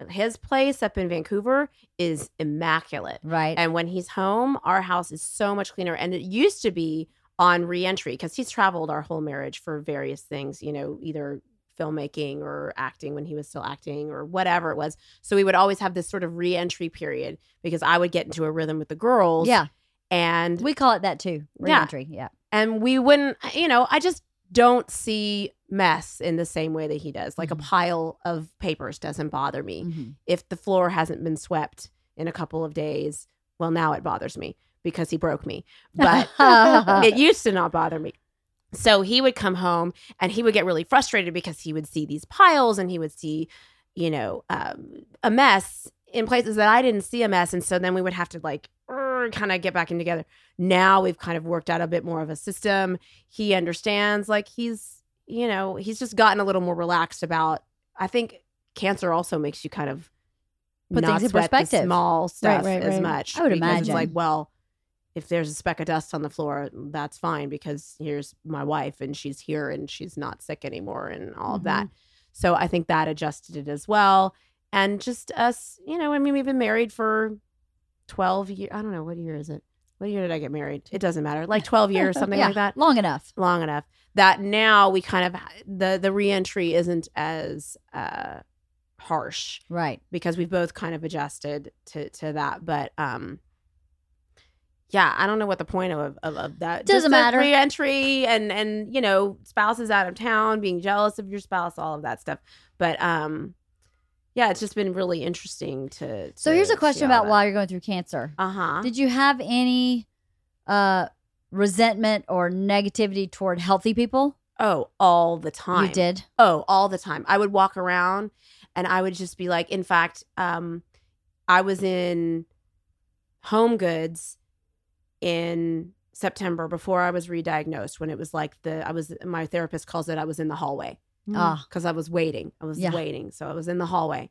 his place up in Vancouver is immaculate. Right. And when he's home, our house is so much cleaner. And it used to be on reentry because he's traveled our whole marriage for various things, you know, either filmmaking or acting when he was still acting or whatever it was. So we would always have this sort of reentry period because I would get into a rhythm with the girls. yeah. And We call it that too. Yeah. Yeah. and we wouldn't you know i just don't see mess in the same way that he does. Like Mhm. a pile of papers doesn't bother me. Mhm. if the floor hasn't been swept in a couple of days well now it bothers me because he broke me. But it used to not bother me. So he would come home and he would get really frustrated because he would see these piles and he would see you know um, a mess in places that i didn't see a mess. And so then we would have to like kind of get back in together. Now we've kind of worked out a bit more of a system. He understands like he's you know he's just gotten a little more relaxed about i think cancer also makes you kind of Put not things in sweat the perspective. small stuff right, as right. much I would because it's imagine. like well if there's a speck of dust on the floor that's fine because here's my wife and she's here and she's not sick anymore and all of that mm-hmm. so i think that adjusted it as well and just us you know i mean we've been married for 12 years i don't know what year is it what year did i get married it doesn't matter like 12 years something yeah. like that Long enough. long enough that now we kind of the the reentry isn't as uh harsh Right. because we've both kind of adjusted to to that but um yeah i don't know what the point of of, of that Doesn't Just matter. reentry and and you know spouses out of town being jealous of your spouse all of that stuff but um yeah it's just been really interesting to, So here's a question about that. why you're going through cancer. uh-huh Did you have any uh resentment or negativity toward healthy people? oh all the time You did. Oh, all the time. I would walk around and I would just be like, in fact, um, I was in home goods in September before I was re-diagnosed when it was like the I was my therapist calls it I was in the hallway. Ah, because I was waiting. I was Yeah. waiting. So I was in the hallway.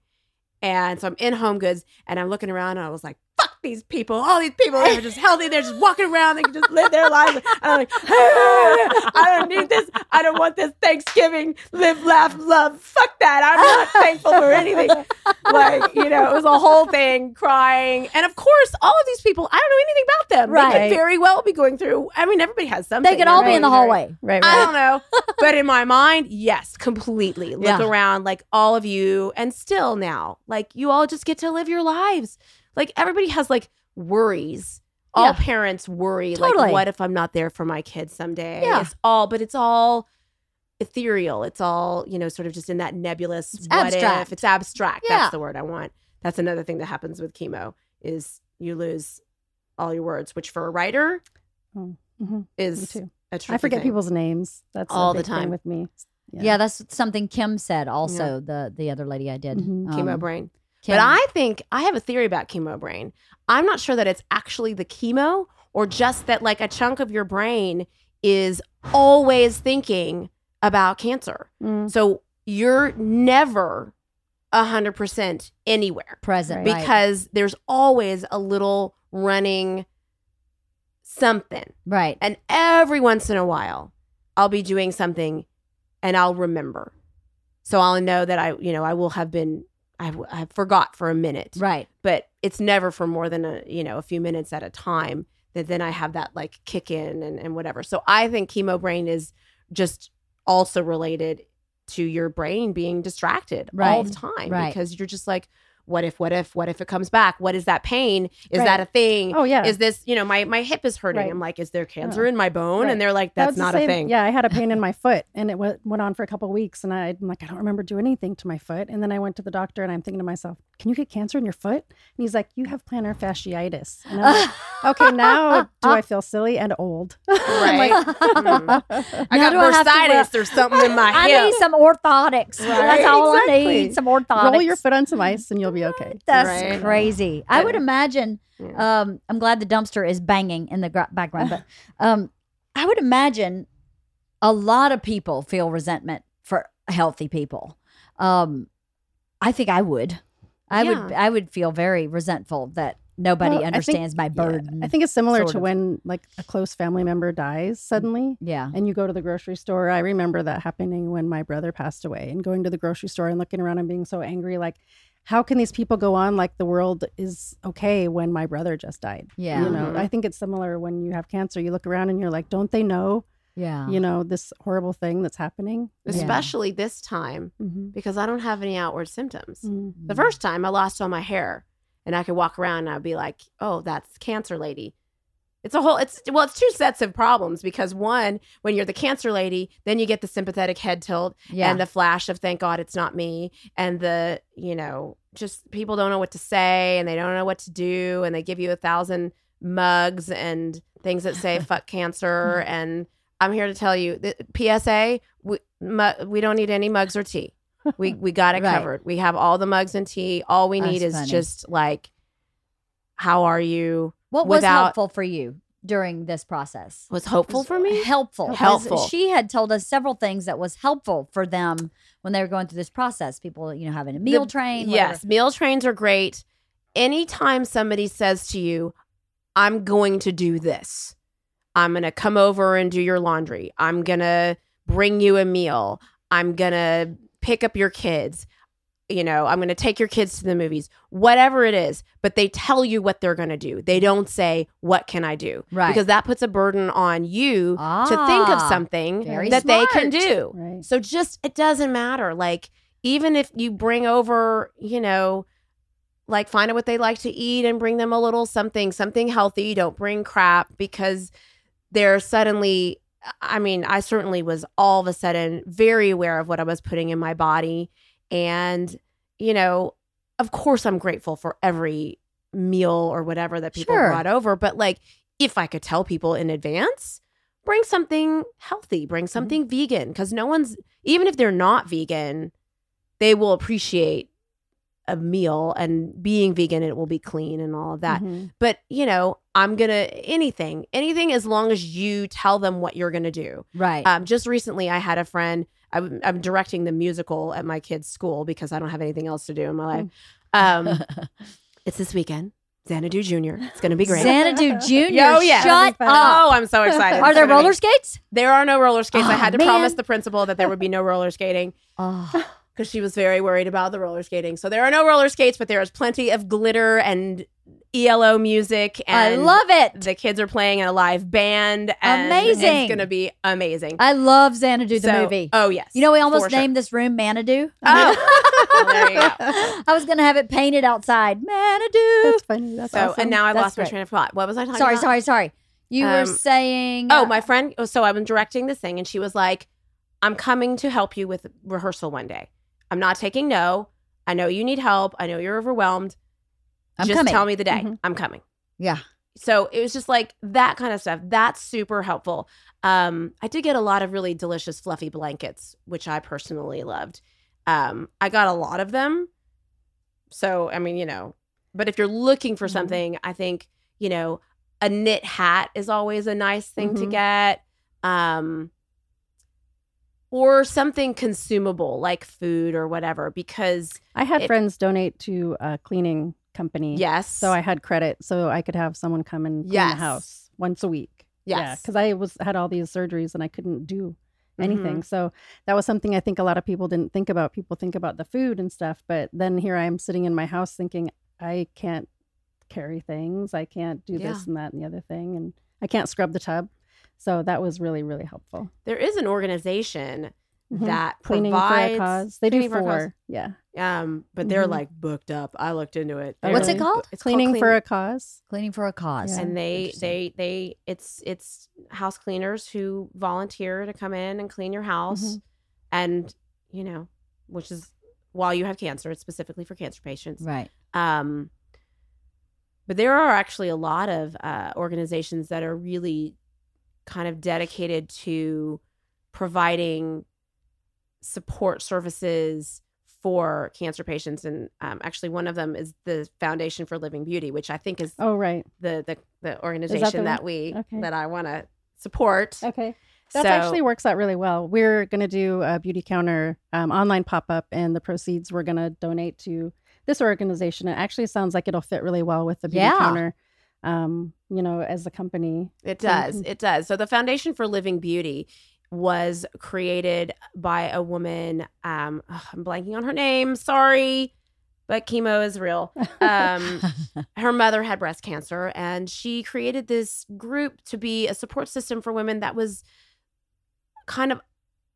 And so I'm in home goods and I'm looking around and I was like, fuck these people. All these people they're just healthy. They're just walking around. They can just live their lives. And I'm like, I don't need this. I don't want this Thanksgiving. Live, laugh, love. Fuck that. I'm not thankful for anything. Like, you know, it was a whole thing, crying. And of course, all of these people, I don't know anything about them. Right. They could very well be going through, I mean, everybody has something. they could all be in the hallway. Right, I don't know. but in my mind, yes, completely. Look Yeah. around, like all of you, and still now, like you all just get to live your lives. Like everybody has like worries. All Yeah. parents worry, Totally. like, what if I'm not there for my kids someday? Yeah. It's all, but it's all ethereal. It's all, you know, sort of just in that nebulous It's what abstract. if. It's abstract. Yeah. That's the word I want. That's another thing that happens with chemo is you lose all your words, which for a writer Mhm. Is too. a I forget thing. people's names. That's All the time. with me. Yeah. that's something Kim said. Also, the the other lady I did Mhm. chemo Um, brain. Kim. But I think I have a theory about chemo brain. I'm not sure that it's actually the chemo or just that like a chunk of your brain is always thinking about cancer. Mm. So you're never 100% anywhere present Right. right. because there's always a little running something. right. And every once in a while, I'll be doing something and I'll remember. So I'll know that I, you know, I will have been, I, I forgot for a minute, Right. but it's never for more than a, you know, a few minutes at a time that then I have that like kick in and, and whatever. So I think chemo brain is just also related to your brain being distracted all the time Right. because you're just like, what if, what if, what if it comes back? What is that pain? Is Right. that a thing? Oh yeah. is this you know my my hip is hurting Right. i'm like is there cancer in my bone Right. and they're like that's not a thing Yeah, I had a pain in my foot, and it went, went on for a couple of weeks, and I, I'm like, I don't remember doing anything to my foot. And then I went to the doctor, and I'm thinking to myself, Can you get cancer in your foot? And he's like, You have plantar fasciitis. And I'm like, Okay, now do I feel silly and old? I'm like, Mm. i Now got do I bursitis or something in my head. I hip need some orthotics. Right, That's all I need. Some orthotics. Roll your foot on some ice, and you'll be okay. That's Right. crazy. I would imagine. Yeah. Um, I'm glad the dumpster is banging in the gra- background, but um, I would imagine a lot of people feel resentment for healthy people. Um, I think I would. I would. I would feel very resentful that nobody Well, I think- understands my Yeah, burden. I think it's similar to of. when like a close family member dies suddenly. yeah. and you go to the grocery store. I remember that happening when my brother passed away and going to the grocery store and looking around and being so angry like how can these people go on like the world is okay when my brother just died? Yeah. You know, Mhm. I think it's similar when you have cancer. You look around and you're like, don't they know, Yeah. you know, this horrible thing that's happening? Yeah. especially this time Mm-hmm. because i don't have any outward symptoms Mm-hmm. the first time i lost all my hair and i could walk around and i'd be like oh that's cancer lady it's a whole it's well it's two sets of problems because one when you're the cancer lady then you get the sympathetic head tilt yeah. and the flash of thank god it's not me and the you know just people don't know what to say and they don't know what to do and they give you a thousand mugs and things that say fuck cancer and i'm here to tell you that psa we, mu- we don't need any mugs or tea we we got it Right. covered we have all the mugs and tea all we need That's is funny. just like how are you what was helpful for you during this process? was hopeful for me helpful. Helpful. She had told us several things that was helpful for them when they were going through this process. People, you know, having a meal The- train. whatever. Yes, meal trains are great. Anytime somebody says to you, I'm going to do this, I'm going to come over and do your laundry, I'm going to bring you a meal, I'm going to pick up your kids, you know, I'm going to take your kids to the movies, whatever it is, but they tell you what they're going to do. They don't say, What can I do? Right. Because that puts a burden on you to think of Ah, something that they can do. Right. So just it doesn't matter. Like even if you bring over, you know, like find out what they like to eat and bring them a little something, something healthy. Don't bring crap because they're suddenly I mean, I certainly was all of a sudden very aware of what I was putting in my body. And, you know, of course I'm grateful for every meal or whatever that people Sure. brought over. But like if I could tell people in advance, bring something healthy, bring mm-hmm. something vegan. Cause no one's even if they're not vegan, they will appreciate a meal and being vegan it will be clean and all of that Mhm. but you know i'm gonna anything anything as long as you tell them what you're gonna do Right. um, just recently i had a friend I'm, I'm directing the musical at my kid's school because i don't have anything else to do in my life um, it's this weekend xanadu junior it's gonna be great Xanadu Junior. Oh, yeah. Shut That'll be fun. up. oh i'm so excited Are there gonna be- roller skates? there are no roller skates i Oh, had to man. promise the principal that there would be no roller skating Oh, because she was very worried about the roller skating. So there are no roller skates, but there is plenty of glitter and ELO music. And I love it. The kids are playing in a live band. And Amazing. It's going to be amazing. I love Xanadu the So- movie. Oh, yes. You know, we almost for sure. named this room Manadu. Oh, Well, there you go. I was gonna have it painted outside. Manadu. That's funny. That's So, awesome. and now I That's lost my train of thought. What was I talking Sorry, about? sorry, sorry. You were Um, saying. Oh, uh, my friend. oh, So I've been directing this thing, and she was like, I'm coming to help you with rehearsal one day. I'm not taking no. I know you need help. I know you're overwhelmed. I'm just coming. tell me the day. Mhm. I'm coming. Yeah. So it was just like that kind of stuff. That's super helpful. Um, I did get a lot of really delicious fluffy blankets, which I personally loved. Um, I got a lot of them. So I mean, you know, but if you're looking for Mhm. something, I think you know a knit hat is always a nice thing to Mhm. get. Um, or something consumable like food or whatever, because I had If- friends donate to a cleaning company. yes, So I had credit, so I could have someone come and clean Yes. the house once a week. Yeah, yes, because I was had all these surgeries and I couldn't do anything. Mm-hmm. So that was something I think a lot of people didn't think about. People think about the food and stuff, but then here I am sitting in my house thinking I can't carry things, I can't do Yeah. this and that and the other thing, and I can't scrub the tub. So that was really really helpful. there is an organization Mhm. that Cleaning provides for a cause. They do cleaning for a cause. Yeah, Um, but they're Mhm. like booked up. I looked into it. Oh, What's it called? It's called cleaning Clean- for a cause. Cleaning for a cause. Yeah. and they they they it's it's house cleaners who volunteer to come in and clean your house, Mhm. and you know, which is while you have cancer, it's specifically for cancer patients. Right. Um, but there are actually a lot of uh, organizations that are really kind of dedicated to providing support services for cancer patients, and um, actually one of them is the Foundation for Living Beauty, which I think is Oh right. the the, the organization one? that we Okay. that I want to support. Okay. That So- actually works out really well. We're going to do a beauty counter um, online pop up, and the proceeds we're going to donate to this organization. It actually sounds like it'll fit really well with the beauty Yeah. counter, um, you know, as a company. It does. Mhm. It does. So the Foundation for Living Beauty was created by a woman. Um, I'm blanking on her name. Sorry, but chemo is real. Um, her mother had breast cancer, and she created this group to be a support system for women that was kind of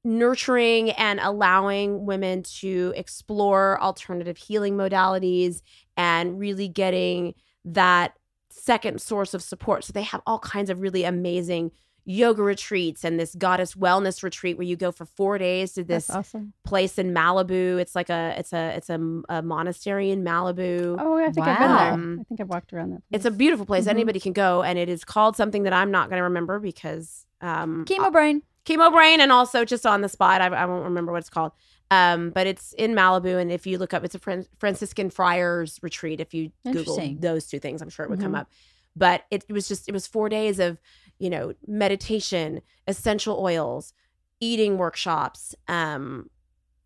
nurturing and allowing women to explore alternative healing modalities and really getting that second source of support. So they have all kinds of really amazing yoga retreats and this goddess wellness retreat where you go for 4 days to this awesome. place in Malibu. It's like a it's a it's a, a monastery in Malibu. Oh, I think I've been there. Wow. I think I've walked around that. Place. It's a beautiful place. Mhm. Anybody can go, and it is called something that I'm not going to remember because um, Chemo brain. chemo brain, and also just on the spot, I, I won't remember what it's called. Um, but it's in Malibu, and if you look up, it's a Fran- Franciscan Friars retreat. If you Google those two things, I'm sure it would come Mhm. up. But it, was just it was four days of you know meditation, essential oils, eating workshops, um,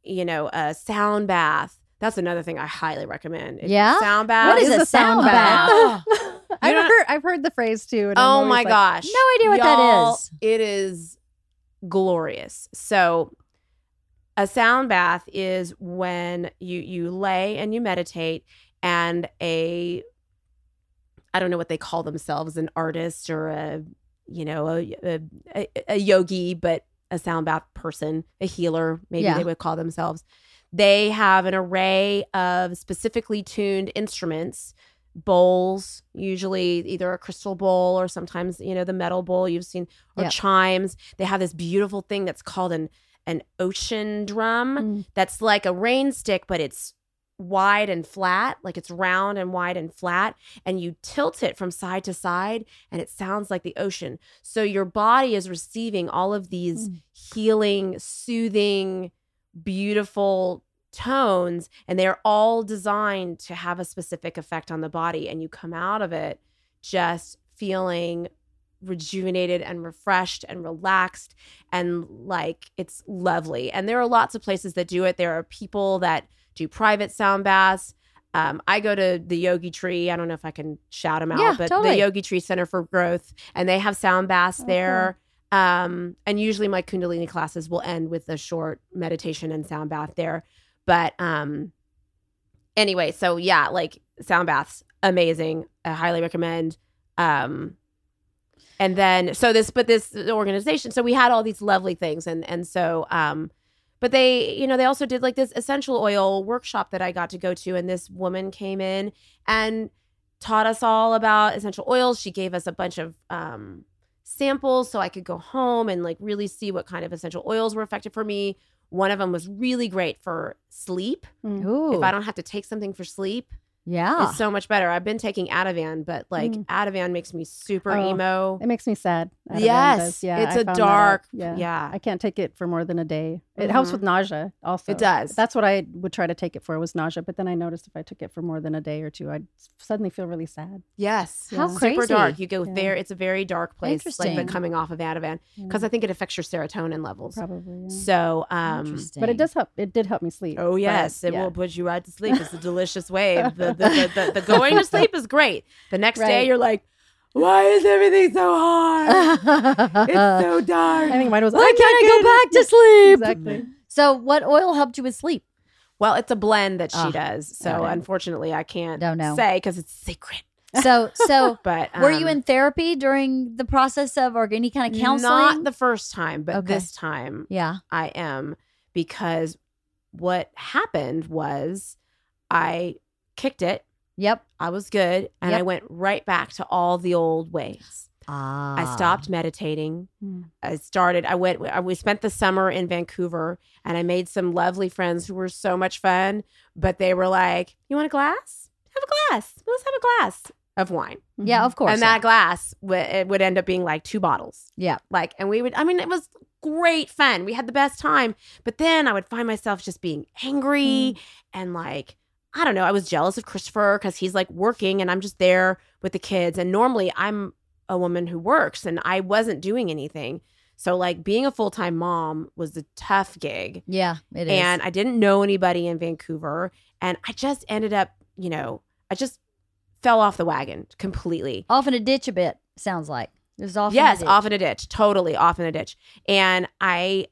you know, a sound bath. That's another thing I highly recommend. If- Yeah? sound bath. What is a sound bath? I've don't- heard I've heard the phrase too. and Oh my like, gosh. No idea what that Y'all, is. It is glorious. So a sound bath is when you you lay and you meditate and a I don't know what they call themselves, an artist or a you know a a, a, yogi, but a sound bath person, a healer, maybe Yeah. they would call themselves. They have an array of specifically tuned instruments, bowls, usually either a crystal bowl or sometimes, you know, the metal bowl you've seen, or Yep. chimes. They have this beautiful thing that's called an an ocean drum Mm. that's like a rain stick, but it's wide and flat, like it's round and wide and flat, and you tilt it from side to side, and it sounds like the ocean. So your body is receiving all of these Mm. healing, soothing, beautiful tones, and they're all designed to have a specific effect on the body. And you come out of it just feeling rejuvenated and refreshed and relaxed and like it's lovely. And there are lots of places that do it. There are people that do private sound baths. Um, I go to the Yogi Tree. I don't know if I can shout them out, Yeah, but totally. the Yogi Tree Center for Growth, and they have sound baths Oh, there. Um, and usually my Kundalini classes will end with a short meditation and sound bath there. But um, anyway, so yeah, like sound baths, amazing. I highly recommend. Um, and then so this, but this organization, so we had all these lovely things, and and so um, but they, you know, they also did like this essential oil workshop that I got to go to, and this woman came in and taught us all about essential oils. She gave us a bunch of um samples so I could go home and like really see what kind of essential oils were effective for me. One of them was really great for sleep. Ooh. If I don't have to take something for sleep, yeah. it's so much better. I've been taking Ativan, but like Mm. Ativan makes me super Oh, emo. It makes me sad. Ativan Yes, does. yeah, it's I a found that out. dark- Yeah, yeah. I can't take it for more than a day. It helps Mhm. with nausea. Also, It does. That's what I would try to take it for was nausea. But then I noticed if I took it for more than a day or two, I'd suddenly feel really sad. Yes. How crazy. Super dark. You go Yeah. there. It's a very dark place. Like Interesting. the coming off of Ativan because I think it affects your serotonin levels. Probably. Yeah. So, um, Interesting. but it does help. It did help me sleep. oh but, yes, it yeah. will put you right to sleep. It's a delicious way. The, the, the, the, the going to sleep is great. The next day, you're like, why is everything so hard? it's so dark. I think mine was. Why I'm can't I go back to sleep? Exactly. So, what oil helped you with sleep? well, it's a blend that she does. So okay. unfortunately, I can't Don't know. say because it's secret. So, so But were you um, in therapy during the process of or any kind of counseling? Not the first time, but Okay. this time yeah. I am because what happened was I kicked it. Yep. I was good, and I went right back to all the old ways. Ah. I stopped meditating. Hmm. I started. I went. I, we spent the summer in Vancouver, and I made some lovely friends who were so much fun. But they were like, "You want a glass? Have a glass. Let's have a glass of wine." Yeah, of course. and that glass w- it would end up being like two bottles. Yeah. Like, and we would. I mean, it was great fun. We had the best time. But then I would find myself just being angry and like. I don't know. I was jealous of Christopher because he's like working and I'm just there with the kids. And normally I'm a woman who works and I wasn't doing anything. So, like, being a full time mom was a tough gig. Yeah, it is. and I didn't know anybody in Vancouver. And I just ended up, you know, I just fell off the wagon completely. off in a ditch a bit. Sounds like it was off. yes, in a off in a ditch, totally off in a ditch. And I,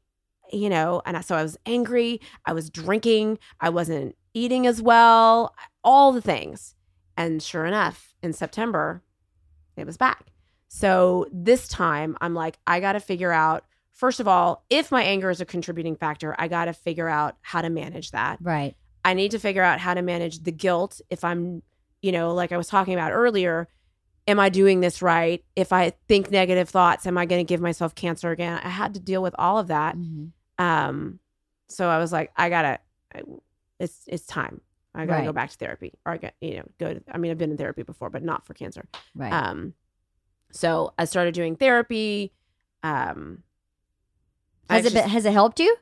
you know, and I, so I was angry. I was drinking. I wasn't eating as well. All the things. And sure enough, in September, it was back. So this time, I'm like, I got to figure out. First of all, if my anger is a contributing factor, I got to figure out how to manage that. Right. I need to figure out how to manage the guilt if I'm, you know, like I was talking about earlier. Am I doing this right? If I think negative thoughts, am I going to give myself cancer again? I had to deal with all of that. Mhm. Um, so I was like, I gotta, it's it's time. I gotta go back to therapy, or I got, you know, go. To, I mean, I've been in therapy before, but not for cancer. Right. Um, so I started doing therapy. Um, has it been, has it helped you?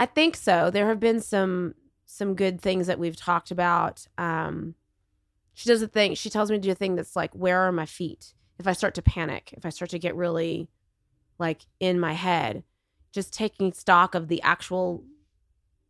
I think so. There have been some some good things that we've talked about. Um, she does a thing. She tells me to do a thing that's like, where are my feet? If I start to panic, if I start to get really like in my head, just taking stock of the actual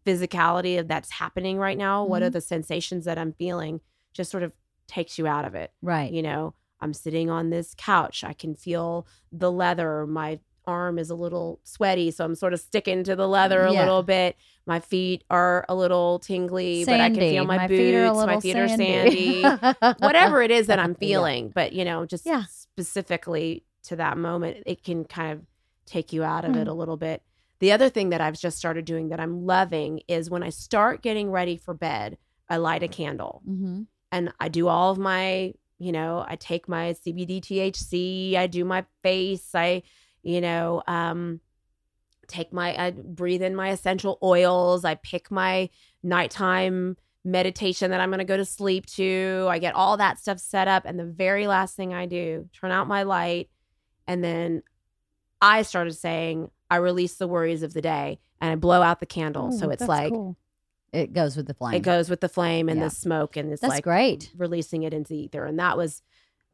physicality of that's happening right now. What are the sensations that I'm feeling? Just sort of takes you out of it Right. you know i'm sitting on this couch i can feel the leather my arm is a little sweaty so i'm sort of sticking to the leather a Yeah. little bit my feet are a little tingly but i can feel my, boots feet my feet are sandy. sandy whatever it is that i'm Yeah. feeling but you know just Yeah. specifically to that moment it can kind of take you out of Hmm. it a little bit the other thing that i've just started doing that i'm loving is when i start getting ready for bed i light a candle hmm and I do all of my, you know, I take my CBD THC, I do my face, I, you know, um, take my, I breathe in my essential oils, I pick my nighttime meditation that I'm going to go to sleep to. I get all that stuff set up. And the very last thing I do, turn out my light. And then I started saying, I release the worries of the day and I blow out the candle. so Oh, it's like, cool. It goes with the flame. it goes with the flame and Yeah. the smoke and it's That's like great. releasing it into the ether and that was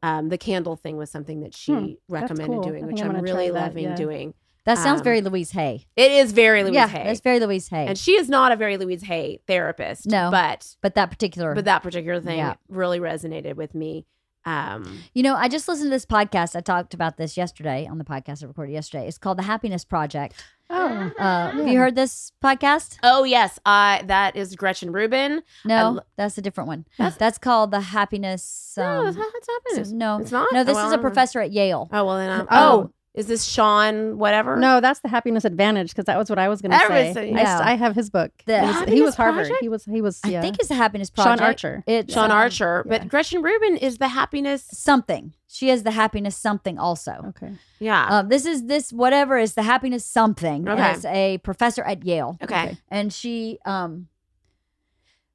um, the candle thing was something that she Hmm, recommended cool. doing which I'm i'm really try that, loving yeah. doing That sounds um, very Louise Hay. it is very louise yeah, hay It's very Louise Hay. and she is not a very louise hay therapist No. but but that particular, but that particular thing Yeah. really resonated with me um you know, I just listened to this podcast. I talked about this yesterday on the podcast I recorded yesterday. It's called The Happiness Project. Oh, Uh, Have you heard this podcast? oh yes i that is gretchen rubin No, lo- that's a different one. That's- That's, called The Happiness. no Um, it's, not- it's so- happiness no, it's not no, this Oh, is a professor at Yale. oh well then I'm, Oh, Is this Shawn whatever? No, that's the happiness advantage because that was what I was going to say. Everything. I, Yeah. I have his book. The It was- he Happiness was Harvard. Project? He was. He was. Yeah. I think it's the happiness project. Shawn Achor. It's Shawn um, Achor. yeah. But Gretchen Rubin is the happiness. something. She has the happiness something also. Okay. Yeah. Um, this is this whatever is the happiness something. Okay. As a professor at Yale. okay. and she um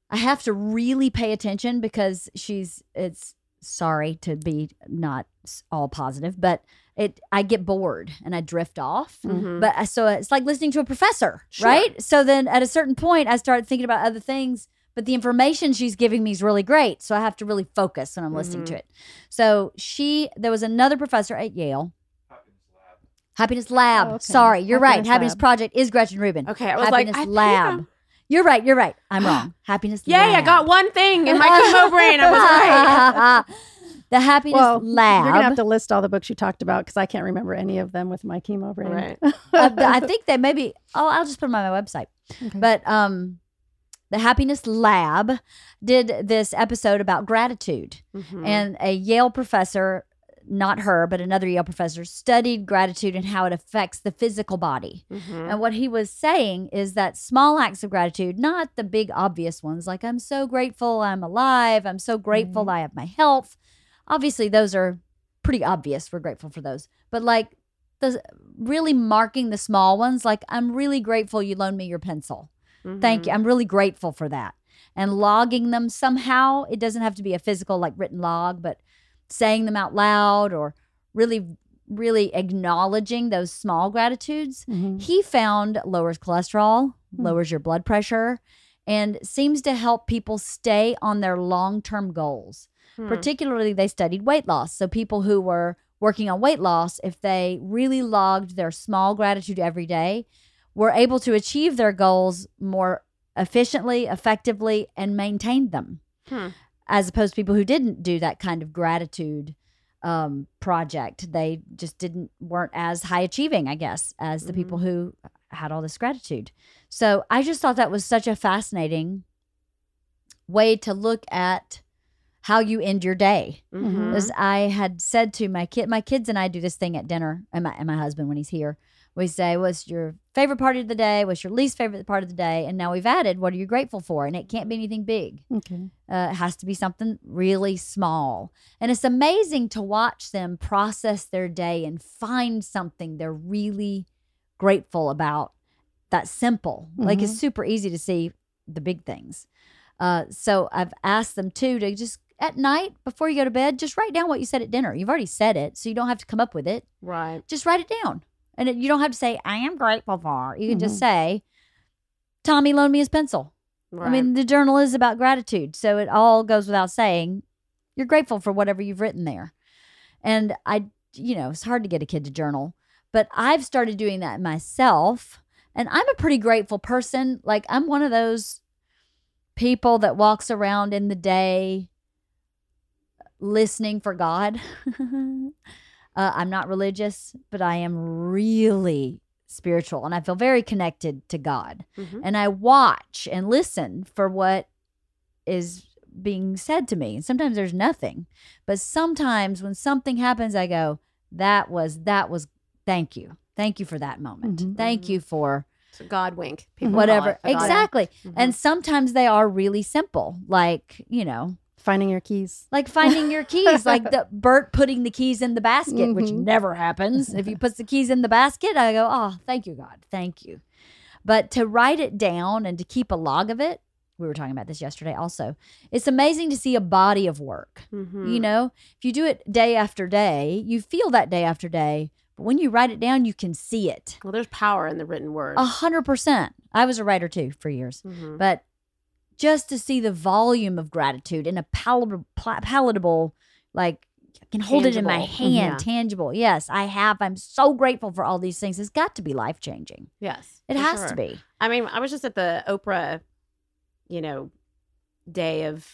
i have to really pay attention because she's it's sorry to be not s- all positive but it i get bored and i drift off Mhm. but so it's like listening to a professor Sure. right so then at a certain point i start thinking about other things but the information she's giving me is really great so i have to really focus when i'm listening to it so she there was another professor at yale Happiness Lab. Oh, okay. Sorry, you're right. Happiness Happiness Project is Gretchen Rubin. Okay, I was like, Happiness I Lab. I'm- You're right. You're right. I'm wrong. Happiness Lab. Yay, Lab. I got one thing in my chemo brain. I was right. the Happiness Well, Lab. you're gonna have to list all the books you talked about because I can't remember any of them with my chemo brain. Right. Uh, I think they maybe. Oh, I'll just put them on my website. Okay. But um, the Happiness Lab did this episode about gratitude, Mhm. and a Yale professor, not her, but another Yale professor, studied gratitude and how it affects the physical body. Mhm. And what he was saying is that small acts of gratitude, not the big obvious ones, like I'm so grateful I'm alive, I'm so grateful Mhm. I have my health. Obviously, those are pretty obvious. We're grateful for those. But like the really marking the small ones, like I'm really grateful you loaned me your pencil. Thank you. Mhm. I'm really grateful for that. And logging them somehow, it doesn't have to be a physical, like written log, but saying them out loud or really, really acknowledging those small gratitudes Mhm. he found lowers cholesterol, Hmm. lowers your blood pressure, and seems to help people stay on their long term goals. Hmm. Particularly, they studied weight loss. So, people who were working on weight loss, if they really logged their small gratitude every day, were able to achieve their goals more efficiently, effectively, and maintain them. Hmm. As opposed to people who didn't do that kind of gratitude um, project. They just didn't weren't as high achieving, I guess, as the people who had all this gratitude. So I just thought that was such a fascinating way to look at how you end your day. Mhm. As I had said to my kid, my kids and I do this thing at dinner, and my, and my husband when he's here. We say, "What's your favorite part of the day? What's your least favorite part of the day?" And now we've added, "What are you grateful for?" And it can't be anything big. Okay. Uh, it has to be something really small. And it's amazing to watch them process their day and find something they're really grateful about that's simple. Like it's super easy to see the big things. Uh, so I've asked them too to just at night before you go to bed, just write down what you said at dinner. You've already said it, so you don't have to come up with it. Right. Just write it down. And it, you don't have to say, I am grateful for. You can just Mhm. say, Tommy loaned me his pencil. Right. I mean, the journal is about gratitude. So it all goes without saying. You're grateful for whatever you've written there. And I, you know, it's hard to get a kid to journal, but I've started doing that myself. And I'm a pretty grateful person. Like, I'm one of those people that walks around in the day listening for God. uh, I'm not religious, but I am really spiritual and I feel very connected to God Mhm. and I watch and listen for what is being said to me. And sometimes there's nothing. But sometimes when something happens, I go, that was, that was, thank you. Thank you for that moment. Mhm. Thank you for It's a God wink. People whatever. it the God wink. Exactly. Mhm. And sometimes they are really simple, like, you know, Finding your keys. like finding your keys, like the Bert putting the keys in the basket, which Mhm. never happens. If he puts the keys in the basket, I go, oh, thank you, God. Thank you. But to write it down and to keep a log of it, we were talking about this yesterday also. It's amazing to see a body of work. Mhm. You know, if you do it day after day, you feel that day after day. But when you write it down, you can see it. Well, there's power in the written word. A hundred percent. I was a writer too for years Mhm. but just to see the volume of gratitude in a palatable, palatable like I can hold it in my hand, Yeah. tangible. Yes, I have. I'm so grateful for all these things. It's got to be life changing. Yes. It has sure. to be. I mean, I was just at the Oprah, you know, day of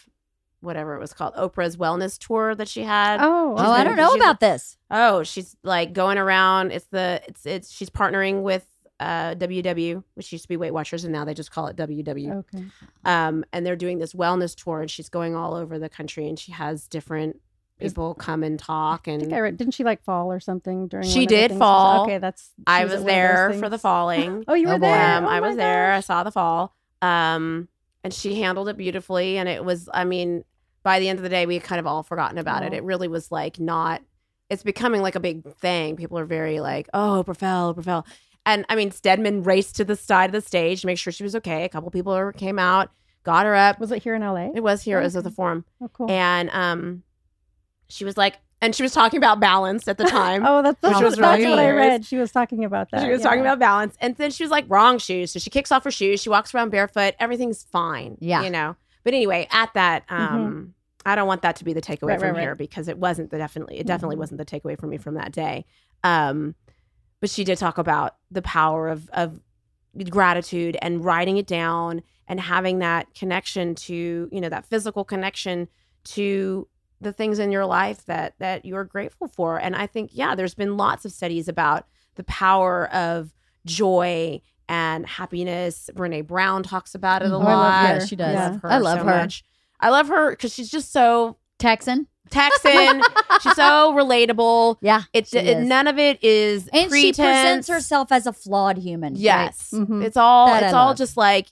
whatever it was called, Oprah's wellness tour that she had. Oh, Oh, I don't know about this. Oh, she's like going around. It's the it's it's she's partnering with uh WW, which used to be Weight Watchers, and now they just call it WW. Okay. Um, and they're doing this wellness tour, and she's going all over the country, and she has different people come and talk I and think I read. Didn't she like fall or something during? She one did things? fall. Okay, that's. I was at one of those there for the falling. Oh, you were Oh, there. Um, Oh I my was there. I saw the fall. Um, and she handled it beautifully. And it was, I mean, by the end of the day, we had kind of all forgotten about it. Oh. It really was like not. It's becoming like a big thing. People are very like, oh, Profel, Profel. And I mean, Stedman raced to the side of the stage to make sure she was okay. A couple people came out, got her up. Was it here in LA? It was here. It was at the forum, Oh, cool. and um, she was like, and she was talking about balance at the time. oh, that's, that's, was that's really what I read. She was talking about that. She was talking about balance. And then she was like, wrong shoes. So she kicks off her shoes. She walks around barefoot. Everything's fine. Yeah. You know? But anyway, at that, um, I don't want that to be the takeaway Mm-hmm. Right, from right, right. here because it wasn't the definitely, it definitely Mhm. wasn't the takeaway for me from that day. Um, but she did talk about the power of, of gratitude and writing it down and having that connection to, you know, that physical connection to the things in your life that that you're grateful for. And I think, yeah, there's been lots of studies about the power of joy and happiness. Brene Brown talks about it a mm-hmm. Oh, I love lot. Yeah, she does. I love her. I love so her. I love her because she's just so Texan. Texan. she's so relatable. Yeah. It's she it, is. none of it is and she presents herself as a flawed human. right? Yes, Mhm. it's all That I it's all love. just like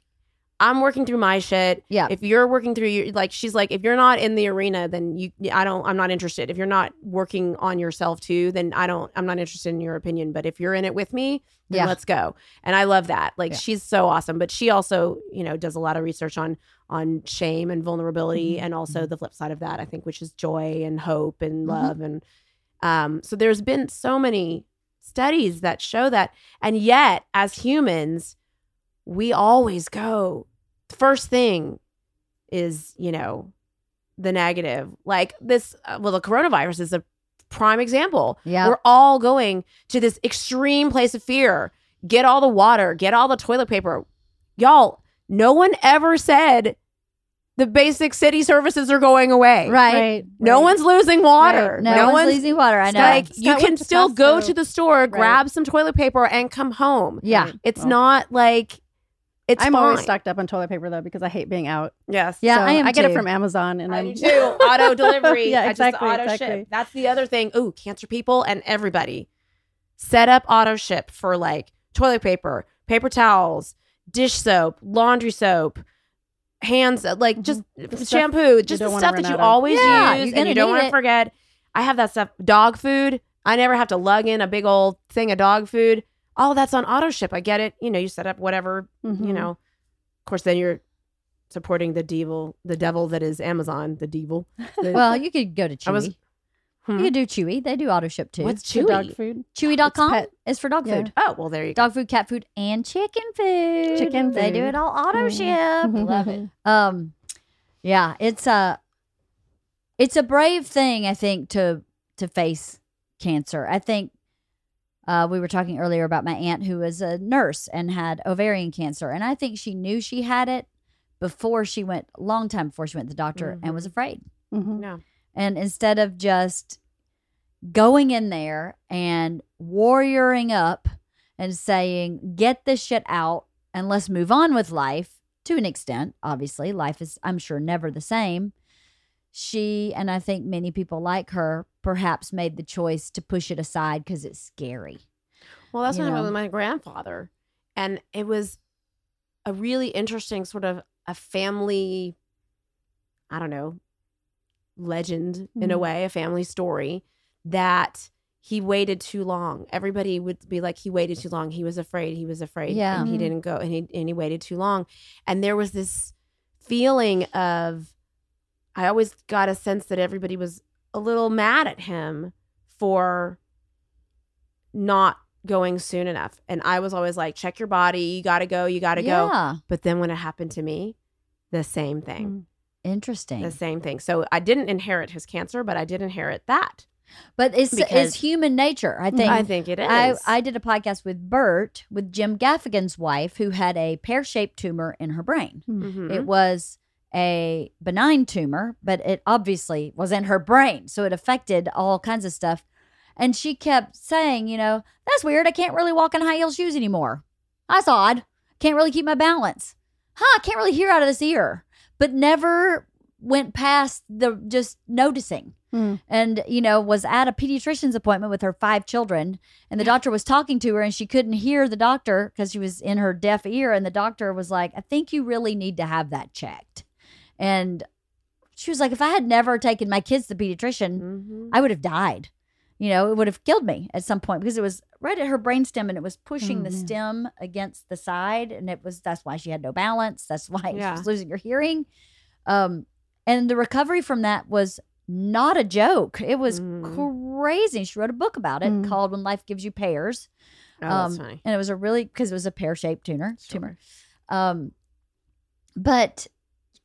I'm working through my shit. Yeah. If you're working through your like she's like if you're not in the arena then you I don't I'm not interested. If you're not working on yourself too then I don't I'm not interested in your opinion, but if you're in it with me, then Yeah. let's go. And I love that. Like Yeah. she's so awesome, but she also, you know, does a lot of research on on shame and vulnerability Mm-hmm. and also the flip side of that I think which is joy and hope and Mhm. love and um so there's been so many studies that show that and yet as humans we always go first thing is you know the negative like this uh, well the coronavirus is a prime example Yeah. we're all going to this extreme place of fear get all the water get all the toilet paper y'all no one ever said the basic city services are going away Right. Right. no right. one's losing water No, no, one's, one's losing water. I know. like you can still go to the store grab some toilet paper and come home yeah. It's Well, not like it's I'm fine. always stocked up on toilet paper though because I hate being out. Yes. Yeah, So I am I get too. it from Amazon, and I I'm do too. Auto delivery. Yeah, I exactly, just auto exactly. ship. That's the other thing. Ooh, cancer people and everybody set up auto ship for like toilet paper, paper towels, dish soap, laundry soap, hands uh, like just mm-hmm. The stuff shampoo, just the stuff that you always Yeah, use and gonna you don't want to forget. I have that stuff. Dog food. I never have to lug in a big old thing of dog food. All that's on auto ship. I get it. You know, you set up whatever Mhm. you know. Of course, then you're supporting the devil, the devil that is Amazon, the devil. The- Well, you could go to Chewy. I was- Hmm. You could do Chewy. They do auto ship too. What's Chewy? dog food. Chewy.com is for dog Yeah. food. Oh, well, there you go. Dog food, cat food, and chicken food. Chicken They do it all auto ship. Love it. Um, yeah, it's a it's a brave thing, I think, to to face cancer. I think uh, we were talking earlier about my aunt who was a nurse and had ovarian cancer, and I think she knew she had it before she went long time before she went to the doctor and was afraid. Mhm. No. And instead of just going in there and warrioring up and saying, get this shit out and let's move on with life to an extent, obviously, life is, I'm sure, never the same. She, and I think many people like her, perhaps made the choice to push it aside because it's scary. Well, that's You what happened with my grandfather. And it was a really interesting sort of a family, I don't know, legend in a Mhm. way, a family story that he waited too long. Everybody would be like, he waited too long. He was afraid. He was afraid. Yeah. And he Mhm. didn't go and he, and he waited too long. And there was this feeling of, I always got a sense that everybody was a little mad at him for not going soon enough. And I was always like, check your body. You got to go. You got to go. But then when it happened to me, the same thing. Mm. Interesting. The same thing. So I didn't inherit his cancer, but I did inherit that. But it's, it's human nature, I think. I think it is. I, I did a podcast with Bert, with Jim Gaffigan's wife, who had a pear shaped tumor in her brain. Mhm. It was a benign tumor, but it obviously was in her brain. So it affected all kinds of stuff. And she kept saying, you know, that's weird. I can't really walk in high heel shoes anymore. That's odd. Can't really keep my balance. Huh, I can't really hear out of this ear. But never went past the just noticing. Mm. and you know was at a pediatrician's appointment with her five children and the doctor was talking to her and she couldn't hear the doctor because she was in her deaf ear and the doctor was like i think you really need to have that checked and she was like if i had never taken my kids to the pediatrician Mhm. i would have died you know it would have killed me at some point because it was right at her brainstem and it was pushing Oh, the stem against the side and it was that's why she had no balance that's why Yeah. she was losing her hearing um and the recovery from that was not a joke it was Mm. crazy she wrote a book about it Mm. called when life gives you pears Oh, um, and it was a really because it was a pear-shaped tuner Sure. tumor um but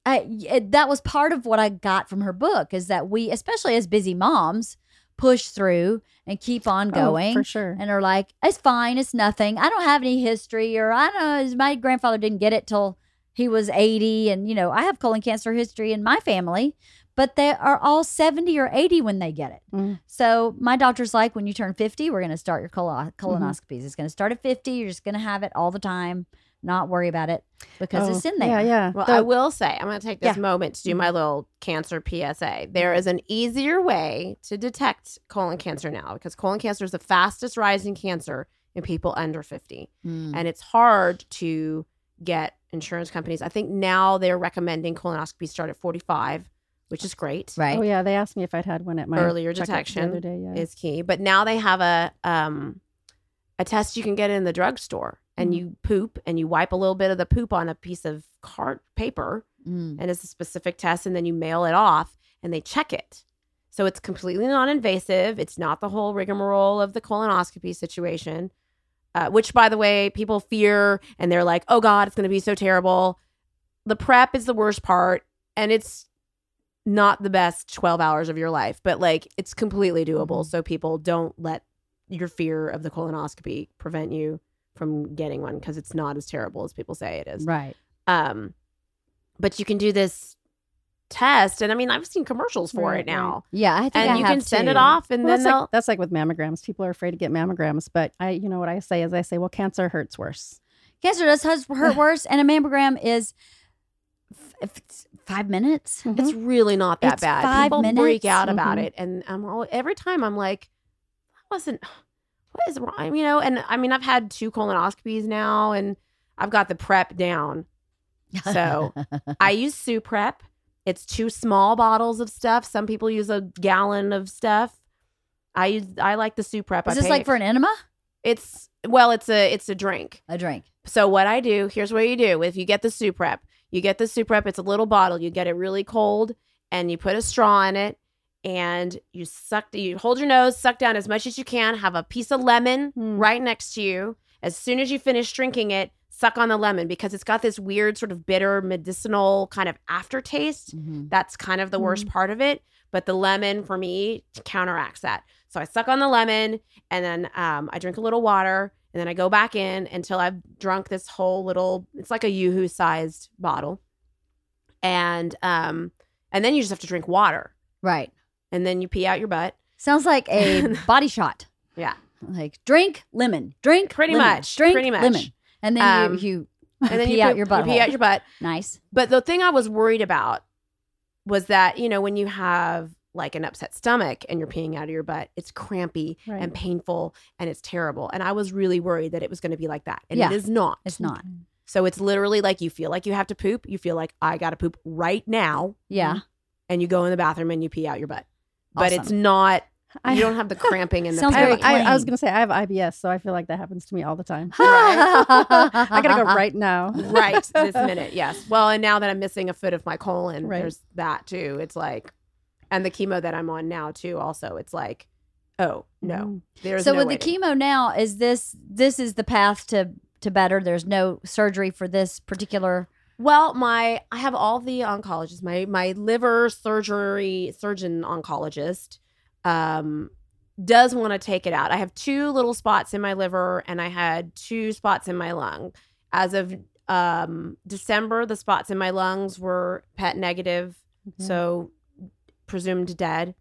I, it, that was part of what i got from her book is that we especially as busy moms push through and keep on Oh, going for sure. and are like it's fine it's nothing. I don't have any history or i don't know my grandfather didn't get it till he was 80 and you know i have colon cancer history in my family but they are all 70 or 80 when they get it. Mm. so my doctor's like when you turn 50 we're going to start your colon- colonoscopies. It's going to start at 50 you're just going to have it all the time not worry about it because Oh, it's in there Yeah, yeah. Well, The- I will say, I'm going to take this Yeah. moment to do my little cancer PSA. There is an easier way to detect colon cancer now because colon cancer is the fastest rising cancer in people under 50. Mm. And it's hard to get insurance companies. I think now they're recommending colonoscopy start at 45, which is great. right Oh yeah, they asked me if I'd had one at my Earlier checkup detection the other day. Yeah. Is key. But now they have a um a test you can get in the drugstore and Mhm. you poop and you wipe a little bit of the poop on a piece of card paper Mm. and it's a specific test and then you mail it off and they check it so it's completely non-invasive it's not the whole rigmarole of the colonoscopy situation uh, which by the way people fear and they're like oh god it's going to be so terrible the prep is the worst part and it's not the best 12 hours of your life but like it's completely doable Mhm. so people don't let your fear of the colonoscopy prevent you from getting one because it's not as terrible as people say it is right um, but you can do this test, and I mean, I've seen commercials for Right, it now, yeah i think and I you have can send it off, and Well, then that's like, that's like with mammograms. People are afraid to get mammograms, but I, you know, what I say is, I say, well, cancer hurts worse. cancer does hurt worse and a mammogram is f- if it's five minutes Mhm. It's really not that It's bad. five People freak out about Mhm. it, and I'm all, every time I'm like, that wasn't. What is wrong? You know, and I mean, I've had two colonoscopies now, and I've got the prep down. So, I use Suprep. It's two small bottles of stuff. Some people use a gallon of stuff. I use. I like the Suprep. is I this pay- like for an enema It's well, it's a it's a drink. a drink So what I do, here's what you do. If you get the Suprep, you get the Suprep, it's a little bottle. You get it really cold and you put a straw in it and you suck you hold your nose, suck down as much as you can, have a piece of lemon Hmm. right next to you. As soon as you finish drinking it, suck on the lemon because it's got this weird sort of bitter medicinal kind of aftertaste. Mhm. That's kind of the worst part of it. But the lemon for me counteracts that. So I suck on the lemon and then um, I drink a little water and then I go back in until I've drunk this whole little, it's like a Yoo-hoo sized bottle. And um, and then you just have to drink water. right And then you pee out your butt. sounds like a body shot Yeah. like drink lemon drink Pretty lemon, much, drink pretty much. lemon and then Um, you you And then pee you out poop- your you butt pee out your butt. nice But the thing I was worried about was that, you know, when you have like an upset stomach and you're peeing out of your butt, it's crampy Right. and painful and it's terrible. And I was really worried that it was going to be like that. And Yeah. it is not. it's not So it's literally like you feel like you have to poop. You feel like I got to poop right now. yeah And you go in the bathroom and you pee out your butt. But it's not, I, you don't have the cramping and the Sounds I, very pain. I, I was gonna say I have IBS, so I feel like that happens to me all the time. I I gotta go right now. right this minute. Yes. Well, and now that I'm missing a foot of my colon, Right. there's that too. It's like, and the chemo that I'm on now too. Also, it's like, oh no, Mhm. there's so no with way the to- chemo now is this this is the path to to better there's no surgery for this particular Well, my I have all the oncologists. My my liver surgery surgeon oncologist um does want to take it out. I have two little spots in my liver and I had two spots in my lung. As of um December, the spots in my lungs were PET negative, Mhm. so presumed dead.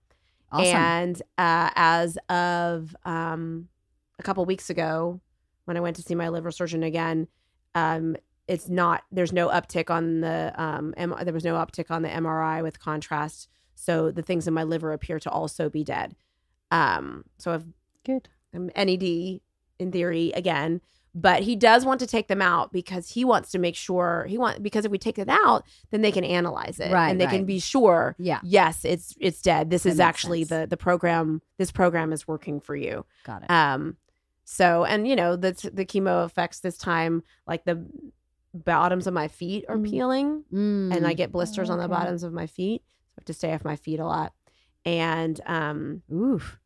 awesome And uh, as of um, a couple weeks ago, when I went to see my liver surgeon again, um, it's not. There's no uptick on the. Um, M- there was no uptick on the MRI with contrast. So the things in my liver appear to also be dead. Um, so I've Good. I'm NED in theory again, but he does want to take them out because he wants to make sure he want because if we take it out, then they can analyze it Right, and they can be sure. Yeah. Yes, it's it's dead. This That is actually sense. the the program. This program is working for you. Got it. Um, so and you know the the chemo effects this time, like the bottoms of my feet are Mm. peeling and I Mm. get blisters on the bottoms of my feet. So I have to stay off my feet a lot. And um, Oof.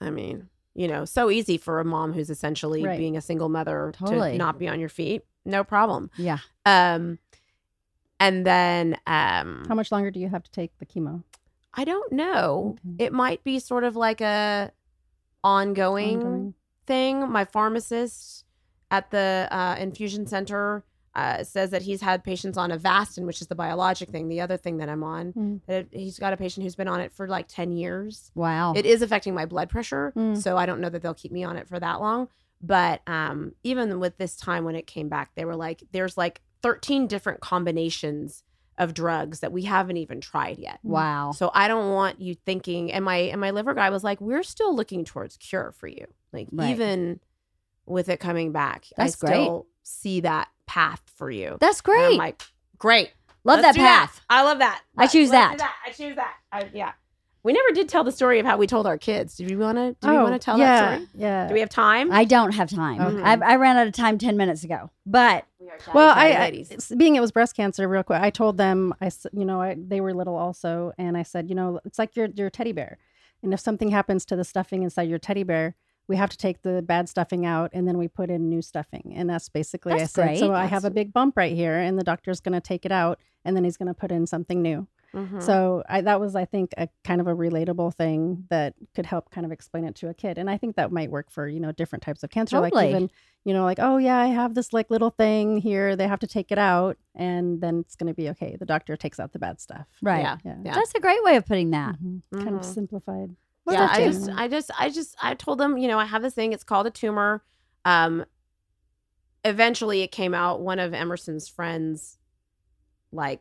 I mean, you know, so easy for a mom who's essentially Right. being a single mother Totally. to not be on your feet. No problem. Yeah. Um, and then um, How much longer do you have to take the chemo? I don't know. Okay. It might be sort of like a ongoing, Ongoing? thing. My pharmacist at the uh, infusion center uh, says that he's had patients on Avastin, which is the biologic thing. The other thing that I'm on, Mm. that he's got a patient who's been on it for like ten years. Wow. It is affecting my blood pressure, Mm. so I don't know that they'll keep me on it for that long. But um, even with this time when it came back, they were like, "There's like 13 different combinations of drugs that we haven't even tried yet." wow. So I don't want you thinking. And my and my liver guy was like, "We're still looking towards cure for you. Like Right. even with it coming back, That's I great. See that path for you." That's And I'm great. like, "Great, Love that path. I love that. I choose do that. I choose that. I, yeah. We never did tell the story of how we told our kids. Do we want to? Do we Oh, want to tell yeah, that story? Yeah. Do we have time? I don't have time. Okay. I, I ran out of time 10 minutes ago. But We well, I, I being it was breast cancer. Real quick, I told them, I you know, I, they were little also, and I said, you know, it's like your your teddy bear, and if something happens to the stuffing inside your teddy bear, we have to take the bad stuffing out, and then we put in new stuffing, and that's basically I That's said. So great. I have a big bump right here, and the doctor's going to take it out, and then he's going to put in something new. Mhm. So I, that was, I think, a kind of a relatable thing that could help kind of explain it to a kid. And I think that might work for, you know, different types of cancer. Totally. Like even, you know, like, oh yeah, I have this like little thing here. They have to take it out and then it's going to be okay. The doctor takes out the bad stuff. right. Yeah. Yeah. Yeah. That's a great way of putting that. Mhm. Kind of Mhm. Simplified. yeah, I just, I just, I just, I told them, you know, I have this thing. It's called a tumor. Um, eventually, it came out. One of Emerson's friends, like,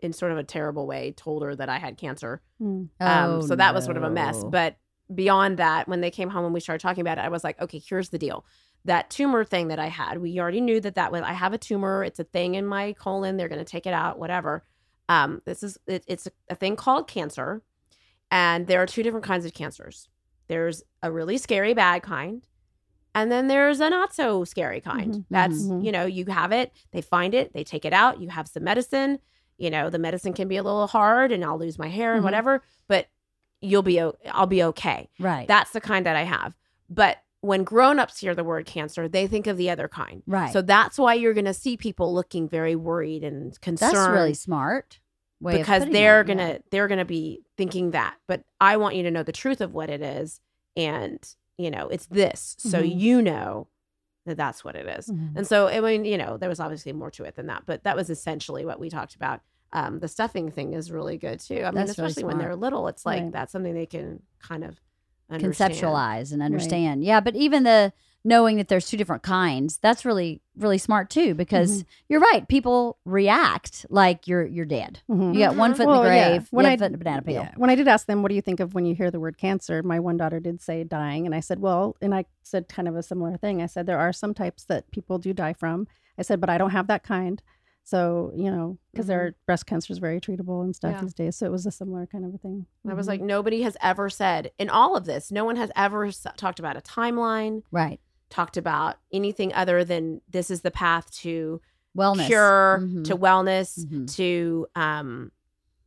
in sort of a terrible way, told her that I had cancer. Mm. Um, Oh, so that was sort of a mess. But beyond that, when they came home and we started talking about it, I was like, okay, here's the deal. That tumor thing that I had, we already knew that that was, I have a tumor. It's a thing in my colon. They're going to take it out, whatever. Um, this is, it, it's a, a thing called cancer. And there are two different kinds of cancers there's a really scary bad kind. And then there's a not so scary kind. Mhm. That's, Mhm. you know, you have it, they find it, they take it out, you have some medicine. You know, the medicine can be a little hard and I'll lose my hair and Mhm. whatever, but you'll be, o- I'll be okay. Right. That's the kind that I have. But when grown-ups hear the word cancer, they think of the other kind. right. So that's why you're going to see people looking very worried and concerned that's really smart. Way because they're it, gonna they're gonna be thinking that but i want you to know the truth of what it is and you know it's this so Mhm. you know that that's what it is. Mhm. and so i mean you know there was obviously more to it than that but that was essentially what we talked about um the stuffing thing is really good too i mean That's really especially when they're little it's like Right. that's something they can kind of understand. conceptualize and understand. Yeah, but even the knowing that there's two different kinds, that's really really smart too because Mm-hmm. you're right. People react like you're you're dead. Mhm. You got one foot in Well, the yeah. grave, When one I- foot in a banana peel. Yeah. When I did ask them, what do you think of when you hear the word cancer? My one daughter did say dying. And I said, well, and I said kind of a similar thing. I said, there are some types that people do die from. I said, but I don't have that kind. So, you know, because their breast cancer is very treatable and stuff Yeah. these days. So it was a similar kind of a thing. I was Mhm. like, nobody has ever said in all of this, no one has ever s- talked about a timeline, Right. Talked about anything other than this is the path to Wellness. cure, Mhm. to wellness, Mhm. to, um,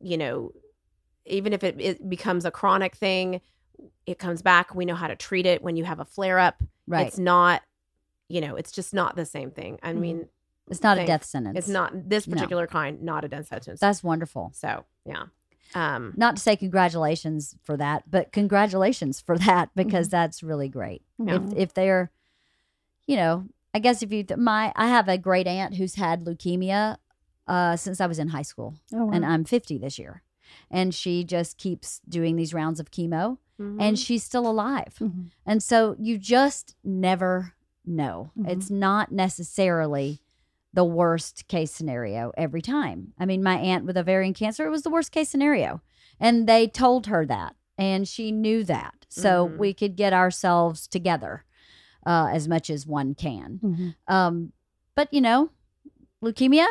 you know, even if it, it becomes a chronic thing, it comes back. We know how to treat it when you have a flare up. Right. It's not, you know, it's just not the same thing. I Mhm. mean, It's not a death sentence. it's not this No. particular kind, not a death sentence. That's wonderful. so, yeah. Um, Not to say congratulations for that, but congratulations for that because that's really great. Yeah. If if they're, you know, I guess if you my I have a great aunt who's had leukemia uh, since I was in high school, Oh, wow. and I'm 50 this year, and she just keeps doing these rounds of chemo, mhm. and she's still alive. Mhm. And so you just never know. Mhm. It's not necessarily the worst case scenario every time. I mean, my aunt with ovarian cancer, it was the worst case scenario. And they told her that, and she knew that. So Mhm. we could get ourselves together uh, as much as one can. Mhm. Um, but you know, leukemia.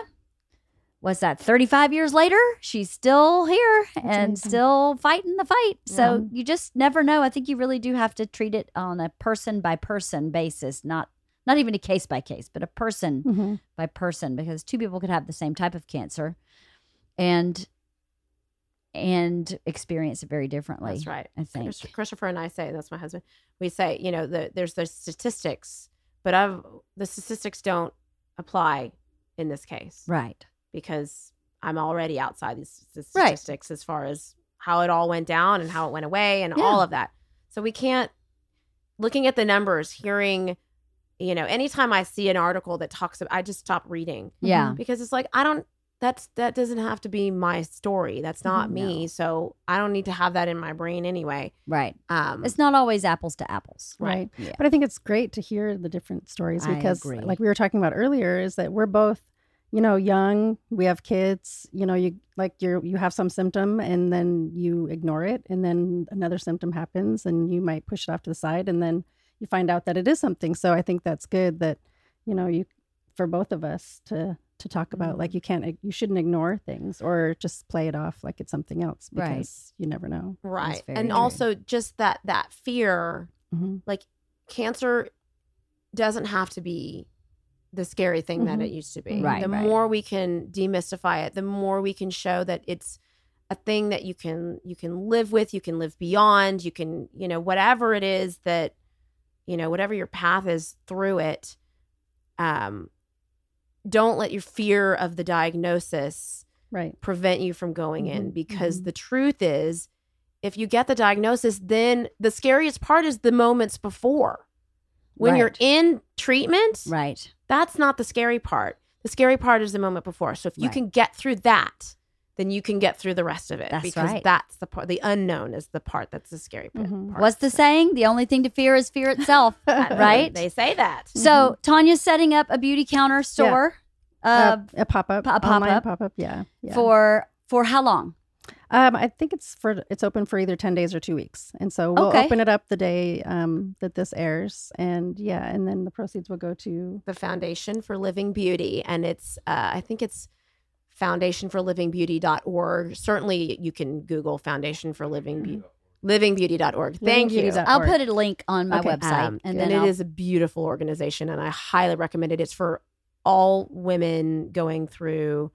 What's that? Thirty-five years later, she's still here and still fighting the fight. So Yeah. you just never know. I think you really do have to treat it on a person by person basis, not not even a case by case, but a person Mhm. by person, because two people could have the same type of cancer, and and experience it very differently. That's right. I think. Christopher and I say that's my husband. We say, you know, the, there's the statistics, but I've, the statistics don't apply in this case Right. because I'm already outside these s- Right. statistics as far as how it all went down and how it went away and Yeah. all of that. So we can't looking at the numbers, hearing, you know, anytime I see an article that talks about, I just stop reading Yeah. because it's like I don't. That's that doesn't have to be my story. That's not Mhm. me. So I don't need to have that in my brain anyway. Right. Um, It's not always apples to apples. Right. Yeah. But I think it's great to hear the different stories because, like we were talking about earlier, is that we're both, you know, young. We have kids. You know, you like you're you have some symptom and then you ignore it, and then another symptom happens, and you might push it off to the side, and then you find out that it is something. So I think that's good that, you know, you for both of us to to talk about Mm-hmm. like you can't you shouldn't ignore things or just play it off like it's something else Right. because you never know. right and also just that that fear Mhm. like cancer doesn't have to be the scary thing that Mhm. it used to be Mm-hmm. Right, the right. more we can demystify it the more we can show that it's a thing that you can you can live with you can live beyond you can you know whatever it is that you know whatever your path is through it um don't let your fear of the diagnosis Right. prevent you from going in Mhm, because mhm. the truth is if you get the diagnosis then the scariest part is the moments before when you're in treatment Right. that's not the scary part the scary part is the moment before so if you Right. can get through that then you can get through the rest of it That's because right. that's the part the unknown is the part that's the scary Mhm. part What's the saying? The only thing to fear is fear itself. right? they say that So Tonya's setting up a beauty counter store uh, a pop up, a pop-up. pop up, yeah, yeah. for for how long? Um, I think it's for it's open for either ten days or two weeks, and so we'll Okay. open it up the day um, that this airs, and yeah, and then the proceeds will go to the Foundation for Living Beauty, and it's uh, I think it's foundationforlivingbeauty.org. Certainly, you can Google Foundation for Living Beauty. Livingbeauty.org. Thank you. I'll put a link on my Okay. website, Um, and and then it I'll, is a beautiful organization, and I highly recommend it. It's for all women going through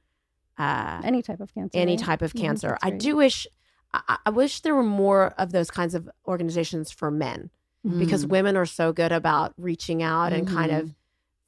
uh, any type of cancer. any type of Mhm, cancer. that's I do wish, I, I wish there were more of those kinds of organizations for men because Mm. women are so good about reaching out and kind of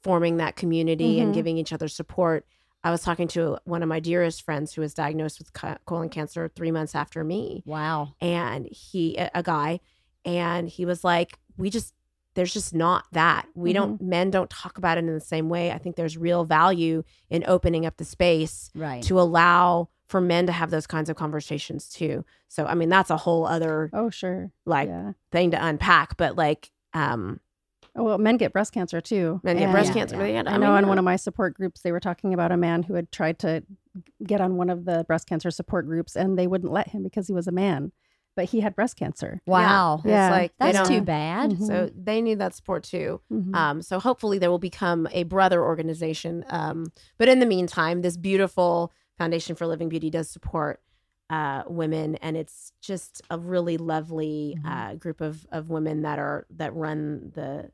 forming that community and giving each other support. I was talking to one of my dearest friends who was diagnosed with colon cancer three months after me, wow. and he, a, guy, and he was like, "We just, there's just not that. We don't, men don't talk about it in the same way. I think there's real value in opening up the space Right. to allow for men to have those kinds of conversations too. So, I mean, that's a whole other Oh sure, like yeah. thing to unpack, but like, um, Oh well, men get breast cancer too. men get and breast Yeah, cancer. yeah. Yeah, I know in one of my support groups they were talking about a man who had tried to get on one of the breast cancer support groups, and they wouldn't let him because he was a man, but he had breast cancer. Wow. It's Yeah. like they That's don't- too bad. Mhm. So they need that support too. Mhm. Um, so hopefully there will become a brother organization. Um, but in the meantime, this beautiful Foundation for Living Beauty does support uh, women, and it's just a really lovely Mm-hmm. uh, group of, of women that are that run the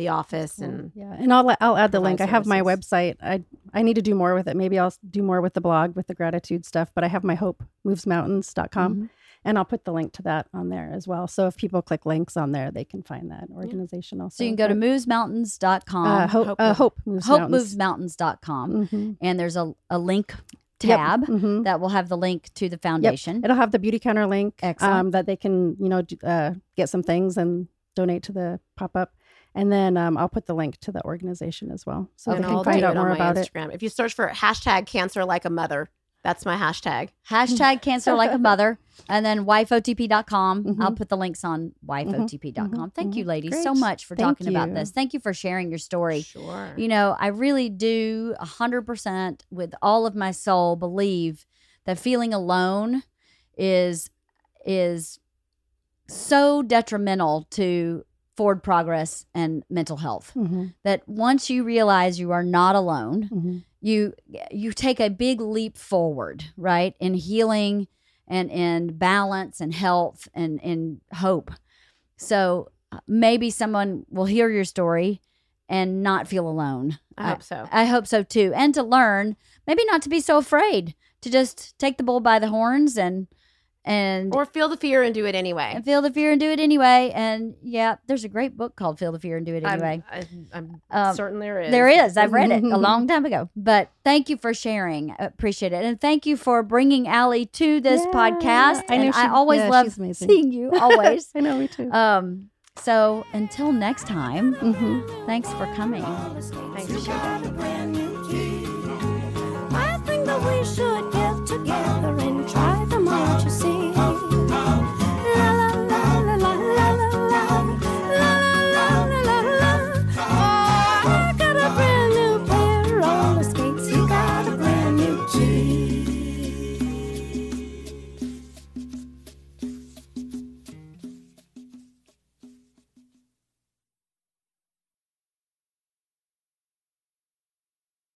the office Cool. and yeah, and I'll I'll add the link. I have my website. I I need to do more with it. Maybe I'll do more with the blog with the gratitude stuff. But I have my hopemovesmountains.com, Mhm. and I'll put the link to that on there as well. So if people click links on there, they can find that organization also. So you can go to movesmountains.com, uh, hope Hope uh, hope moves mountains. hopemovesmountains.com, Mhm. and there's a, a link Yep. tab Mhm. that will have the link to the foundation. It'll have the beauty counter link um, that they can, you know, d- uh, get some things and donate to the pop up. And then um, I'll put the link to the organization as well, so and they can I'll find out more my about it. Instagram. If you search for hashtag cancer like a mother, That's my hashtag. Hashtag cancer like a mother. And then wifeotp.com. Mhm. I'll put the links on wifeotp.com. mhm, Thank you, mhm. ladies, so much for Thank talking about this. Thank you for sharing your story. Sure. You know, I really do 100% with all of my soul believe that feeling alone is is so detrimental to forward progress and mental health. Mhm, That once you realize you are not alone, mhm. you you take a big leap forward, right? In healing and in balance and health and in hope. So uh, maybe someone will hear your story and not feel alone. I hope so. I hope so too. And to learn, maybe not to be so afraid, to just take the bull by the horns and and or feel the fear and do it anyway. And feel the fear and do it anyway. And yeah there's a great book called feel the fear and do it anyway. I'm, I'm, um, certain there is. there is. I've read it a long time ago. But thank you for sharing. I appreciate it. And thank you for bringing Ali to this yeah. podcast. I, know she, I always yeah, love seeing you always. I know me too. Um so until next time mm-hmm. thanks for coming. Thanks